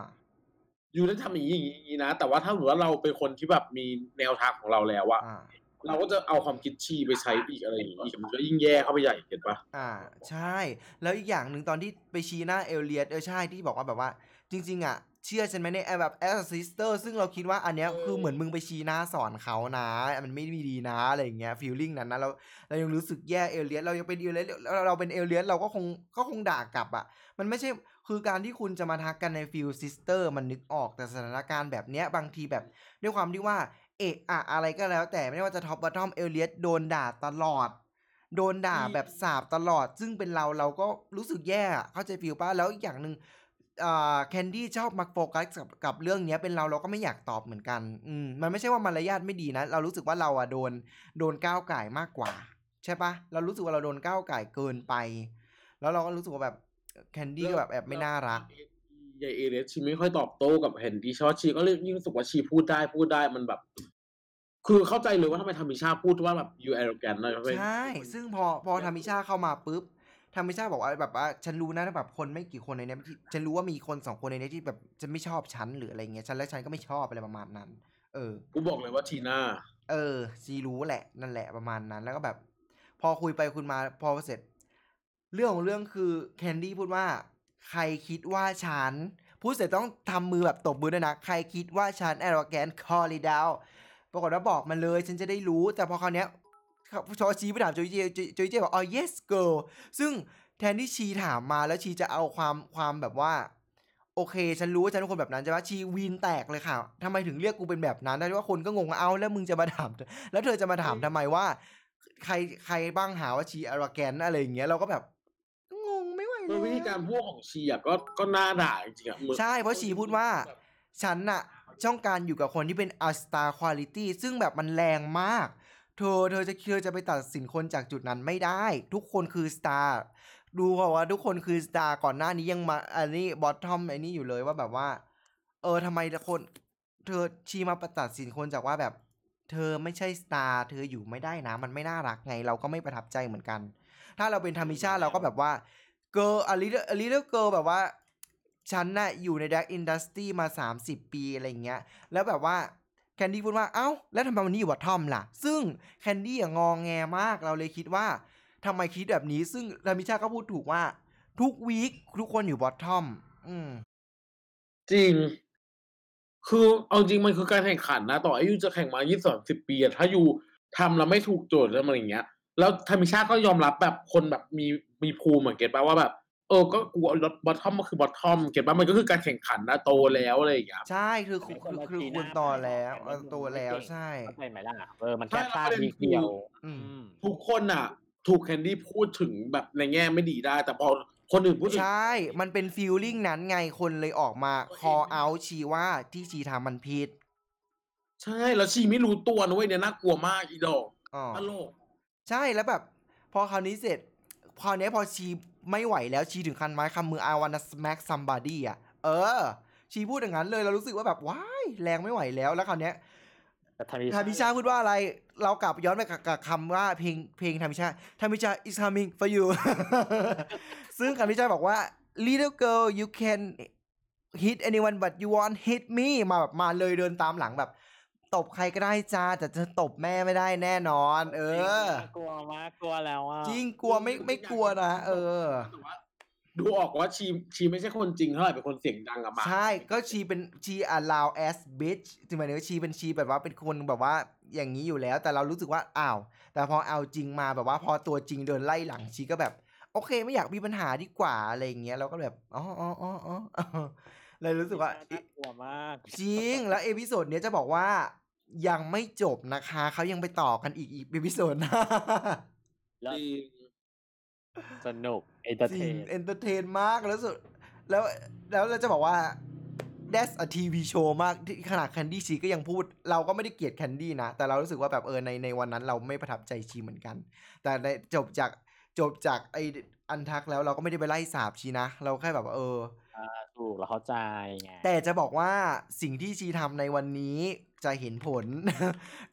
อ่าอยู่ได้ทำอย่างนี้อย่างนี้นะ แต่ว่าถ้าสมมติว่าเราเป็นคนที่แบบมีแนวทางของเราแล้วอะอ่า เราก็จะเอาความคิดชีไปใช้อีกอะไรอย่างนี้อีกมันก็ยิ่งแย่เข้าไปใหญ่เห็นปะอ่าใช่ แล้วอีกอย่างหนึ่งตอนที่ไปชี้หน้าเอลเลียตเออใช่ที่บอกว่าแบบว่า จริง ๆ อะ เชื่อฉันไหมเนี่ยไอ้แบบ as sister ซึ่งเราคิดว่าอันเนี้ยคือเหมือนมึงไปชี้หน้าสอนเขานะมันไม่ดีนะอะไรอย่างเงี้ย feeling นั้นนะเราเรายังรู้สึกแย่เอลเลียตเรายังเป็นเอลเลียตเราเราเป็นเอลเลียตเราก็คงก็คงด่ากลับอะ มันไม่ใช่ คือการที่คุณจะมาทักกันใน feel sister มันนึกออกแต่สถานการณ์แบบเนี้ยบางทีแบบ ด้วยความที่ว่า เอะอะอะไรก็แล้ว แต่ไม่ว่าจะ top bottom เอลเลียตโดนด่าตลอด โดนด่าแบบสับตลอด ซึ่งเป็นเราเราก็รู้สึกแย่อะเข้าใจ feel ป้ะแล้วอีกอย่างหนึ่งอ่าแคนดี้ชอบมาโฟกัสกับกับเรื่องเนี้ยเป็นเราเราก็ไม่อยากตอบเหมือนกันอืมมันไม่ใช่ว่ามารยาทไม่ดีนะ เรารู้สึกว่าเราอะโดนโดนก้าวก่ายมากกว่า ใช่ปะเรารู้สึกว่าเราโดนก้าวก่ายเกินไป แล้วเราก็รู้สึกว่าแบบ แคนดี้ก็แบบแอบไม่น่ารักยายเอเลสชีไม่ค่อยตอบโต้กับแฮนดี้ชอชีก็เลยยิ่งรู้สึกว่าชีพูดได้พูดได้มันแบบ คือเข้าใจเลยว่าทำไมทำมิชาพูดว่าแบบ you arrogant นะใช่ ซึ่งพอพอธรรมิชาเข้ามาปุ๊บธรรมิชาบอกว่าแบบว่าฉันรู้นะแบบคนไม่กี่คนในเนี้ยที่ฉันรู้ว่ามีคนสองคนในเนี้ยที่แบบจะไม่ชอบฉันหรืออะไรเงี้ยฉันและฉันก็ไม่ชอบอะไรประมาณนั้น เออกูบอกเลยว่าทีน่าเออซีรู้แหละนั่นแหละประมาณนั้น แล้วก็แบบ พอคุยไปคุยมาพอเสร็จ เรื่องของเรื่องคือแคนดี้พูดว่า ใครคิดว่าฉัน พูดเสร็จต้องทำมือแบบตบมือด้วยนะ ใครคิดว่าฉันแอโรแกนคอริดาวปรากฏว่าบอกมาเลย ฉันจะได้รู้ แต่พอคราวเนี้ยชอชีไปถามโจยเจจุยจุยเจบอกอ๋อ yes girl ซึ่งแทนที่ชีถามมาแล้วชีจะเอาความความแบบว่า โอเค ฉันรู้ว่าฉันเป็นคนแบบนั้นใช่ปะชีวีนแตกเลยค่ะทำไมถึงเรียกกูเป็นแบบนั้นได้ว่าคนก็งงเอาแล้วมึงจะมาถาม แล้วเธอจะมาถามทำไมว่า ใครใครบ้างหาว่าชีอารแกนอะไรอย่างเงี้ยเราก็แบบ งไม่ไหวโดแล้ยวิธีการพูดของชีอะก็ก็น่าด่าจริงๆอะหมือนใช่เพราะชีพูดว่า ฉันน่ะต้องการอยู่กับคนที่เป็น a star quality ซึ่งแบบมันแรงมาก เธอเธอจะเธอจะไปตัดสินคนจากจุดนั้นไม่ได้ ทุกคนคือ star ดูเพราะว่าทุกคนคือ star ก่อนหน้านี้ยังมาอันนี้ bottom ไอ้นี่อยู่เลยว่าแบบว่า เออทำไมคนเธอชีมาประตัดสินคนจากว่าแบบ เธอไม่ใช่ star เธออยู่ไม่ได้นะ มันไม่น่ารักไง เราก็ไม่ประทับใจเหมือนกัน ถ้าเราเป็นธรรมิชาเราก็แบบว่า girl a little a little girl แบบว่า ฉันน่ะอยู่ใน Dark Industry มา 30 ปีอะไรเงี้ย แล้วแบบว่าแคนดี้พูดว่า เอ้า แล้วทำไมวันนี้อยู่บอททอมล่ะ ซึ่งแคนดี้งองแงมาก เราเลยคิดว่าทำไมคิดแบบนี้ ซึ่งรามิชาก็พูดถูกว่า ทุกวีคทุกคนอยู่บอททอม อืม จริง คือเอาจริงมันคือการแข่งขันนะ ต่ออายุจะแข่งมายี่สิบสิบปีถ้าอยู่ทำแล้วไม่ถูกโจทย์แล้วมันอย่างเงี้ย แล้วธรรมชาก็ยอมรับแบบคนแบบมี มีภูมิเหมือนเก็ตป่ะว่าแบบเออก็กูเอาบอททอมก็คือบอททอมเก็ตป่ะมันก็คือการแข่งขันนะโตแล้วอะไรอย่างเงี้ย ใช่คือคือคือคือคุณต่อแล้วเออโตแล้วใช่ เข้าใจไหมล่ะเออมันใช่แค่พลาดแล้วประเด็นทีเดียวคืออืม ทุกคนอะ ถูกแคนดี้พูดถึงแบบในแง่ไม่ดีได้ แต่พอคนอื่นพูดถึงใช่ มันเป็นฟีลลิ่งนั้นไงคนเลยออกมา call out ชีว่าที่ชีทำมันผิด ใช่แล้วชีไม่รู้ตัวนะเว้ยเนี่ยน่ากลัวมากอีดอกอ๋อตลก ใช่แล้วแบบ พอคราวนี้เสร็จ คราวนี้พอชีไม่ไหวแล้วชีถึงคันไม้คำมือ I wanna smack somebody อะ เออ ชีพูดอย่างนั้นเลยเรารู้สึกว่าแบบว้ายแรงไม่ไหวแล้วแล้วคราวเนี้ยแต่ทามิทามิชาพูดว่าอะไร เรากลับย้อนไปกับกับคำว่าเพลงเพลงทามิชาทามิชา is coming for you ซึ่งทามิชาบอกว่า little girl you can hit anyone but you won't hit me มาแบบมาเลยเดินตามหลังแบบ ตบใครก็ได้จ้าแต่จะตบแม่ไม่ได้แน่นอน เออ กลัวมากกลัวแล้วอะจริงกลัวไม่ไม่กลัวนะเออแต่ว่าดูออกว่าชีชีไม่ใช่คนจริงเท่าไหร่เป็นคนเสียงดังอะมาใช่ก็ชีเป็นชี allow as bitch จึงหมายถึงว่าชีเป็นชีแบบว่าเป็นคนแบบว่าอย่างนี้อยู่แล้ว แต่เรารู้สึกว่าอ้าวแต่พอเอาจริงมาแบบว่าพอตัวจริงเดินไล่หลังชีก็แบบ โอเค ไม่อยากมีปัญหาดีกว่าอะไรอย่างเงี้ยเราก็แบบอ๋ออ๋ออ๋ออ๋อเลยรู้สึกว่า น่ากลัวมาก จริง แล้ว episode เนี้ยจะบอกว่า ยังไม่จบนะคะ เขายังไปต่อกันอีกอีก episode หน้าแล้วจริงสนุก entertaining entertain มากแล้วสุด แล้วแล้วเราจะบอกว่า that's a TV show มากที่ขนาดแคนดี้ชีก็ยังพูด เราก็ไม่ได้เกลียดแคนดี้นะ แต่เรารู้สึกว่าแบบเออในในวันนั้นเราไม่ประทับใจชีเหมือนกัน แต่ในจบจากจบจากไอ Untucked แล้วเราก็ไม่ได้ไปไล่สาบชีนะ เราแค่แบบว่าเออ ถูกเราเข้าใจไงแต่จะบอกว่าสิ่งที่ชีทำในวันนี้จะเห็นผล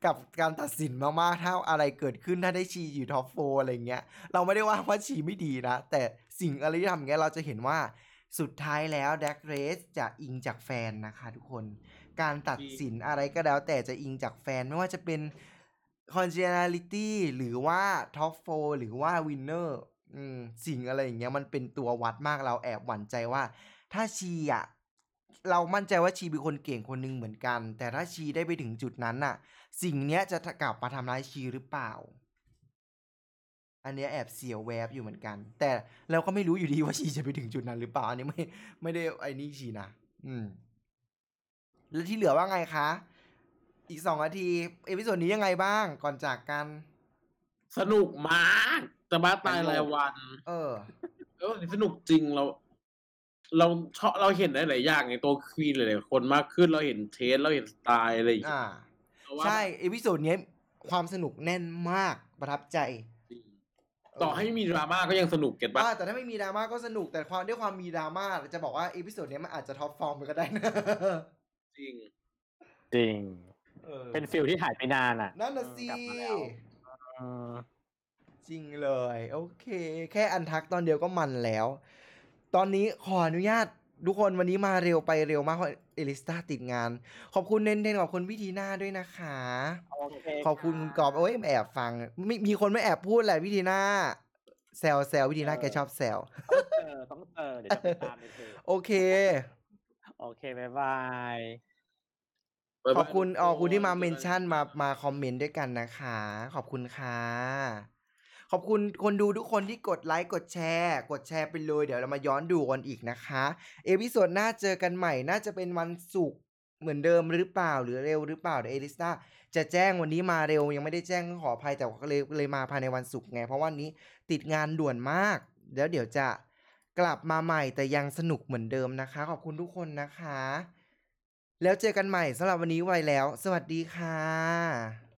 กับการตัดสินมากๆถ้าอะไรเกิดขึ้นถ้าได้ชีอยู่ top four อะไรเงี้ย เราไม่ได้ว่าว่าชีไม่ดีนะ แต่สิ่งอะไรที่ทำเงี้ยเราจะเห็นว่าสุดท้ายแล้วแดกเรสจะอิงจากแฟนนะคะทุกคน การตัดสินอะไรก็แล้ว แต่จะอิงจากแฟนไม่ว่าจะเป็น congeniality หรือว่า top 4 หรือว่า winner อืมสิ่งอะไรอย่างเงี้ยมันเป็นตัววัดมากเราแอบหวั่นใจว่า ถ้าชีอะเรามั่นใจว่าชีเป็นคนเก่งคนหนึ่งเหมือนกัน แต่ถ้าชีได้ไปถึงจุดนั้นน่ะ สิ่งเนี้ยจะกลับมาทำร้ายชีหรือเปล่า อันเนี้ยแอบเสียวแวบอยู่เหมือนกัน แต่เราก็ไม่รู้อยู่ดีว่าชีจะไปถึงจุดนั้นหรือเปล่าอันนี้ไม่ไม่ได้ไอ้นี่ชีนะอืม แล้วที่เหลือว่าไงคะ อีกสองนาที episode นี้ยังไงบ้างก่อนจากกัน สนุกมาก จะบ้าตายรายวัน เออเออสนุกจริงเรา เราชอบเราเห็นได้หลายอย่างในตัว queen หลายๆคนมากขึ้นเราเห็น taste เราเห็นสไตล์อะไรอย่างเงี้อ่ายเราว่า ใช่ episode เนี้ยความสนุกแน่นมากประทับใจจริงต่อให้มีดราม่าก็ยังสนุก get ปะอ่าแต่ถ้าไม่มีดราม่าก็สนุกแต่ความด้วยความมีดราม่าจะบอกว่า episode เนี้ยมันอาจจะ top form ไปก็ได้นะจริง จริงออเป็น feel ที่หายไปนานอะ นั่นน่ะสิ จริงเลย โอเค แค่ Untucked ตอนเดียวก็มันแล้ว ตอนนี้ขออนุญาตทุกคนวันนี้มาเร็วไปเร็วมากเพราะเอลิสตาติดงาน ขอบคุณเน้นๆขอบคุณพี่ทีน่าด้วยนะคะ โอเคขอบคุณคุณกอบโอ้ยแอบฟังมีมีคนไม่แอบพูดแหละพี่ทีน่าแซวแซวพี่ทีน่าแกชอบแซวต้องเจอต้องเจอเดี๋ยวจะไปตามในเพจโอเค โอเคบ๊ายบายขอบคุณอ๋อคุณที่มา mention มามาคอมเมนต์ด้วยกันนะคะ ขอบคุณค่ะ ขอบคุณคนดูทุกคนที่กดไลค์กดแชร์ กดแชร์ไปเลย เดี๋ยวเรามาย้อนดูกันอีกนะคะ episode หน้าเจอกันใหม่น่าจะเป็นวันศุกร์เหมือนเดิมหรือเปล่าหรือเร็วหรือเปล่าเดี๋ยวเอลิสตาจะแจ้งวันนี้มาเร็วยังไม่ได้แจ้งขออภัยแต่ก็เลยเลยมาภายในวันศุกร์ไง เพราะวันนี้ติดงานด่วนมาก แล้วเดี๋ยวจะกลับมาใหม่แต่ยังสนุกเหมือนเดิมนะคะ ขอบคุณทุกคนนะคะ แล้วเจอกันใหม่สำหรับวันนี้ไวแล้ว สวัสดีค่ะ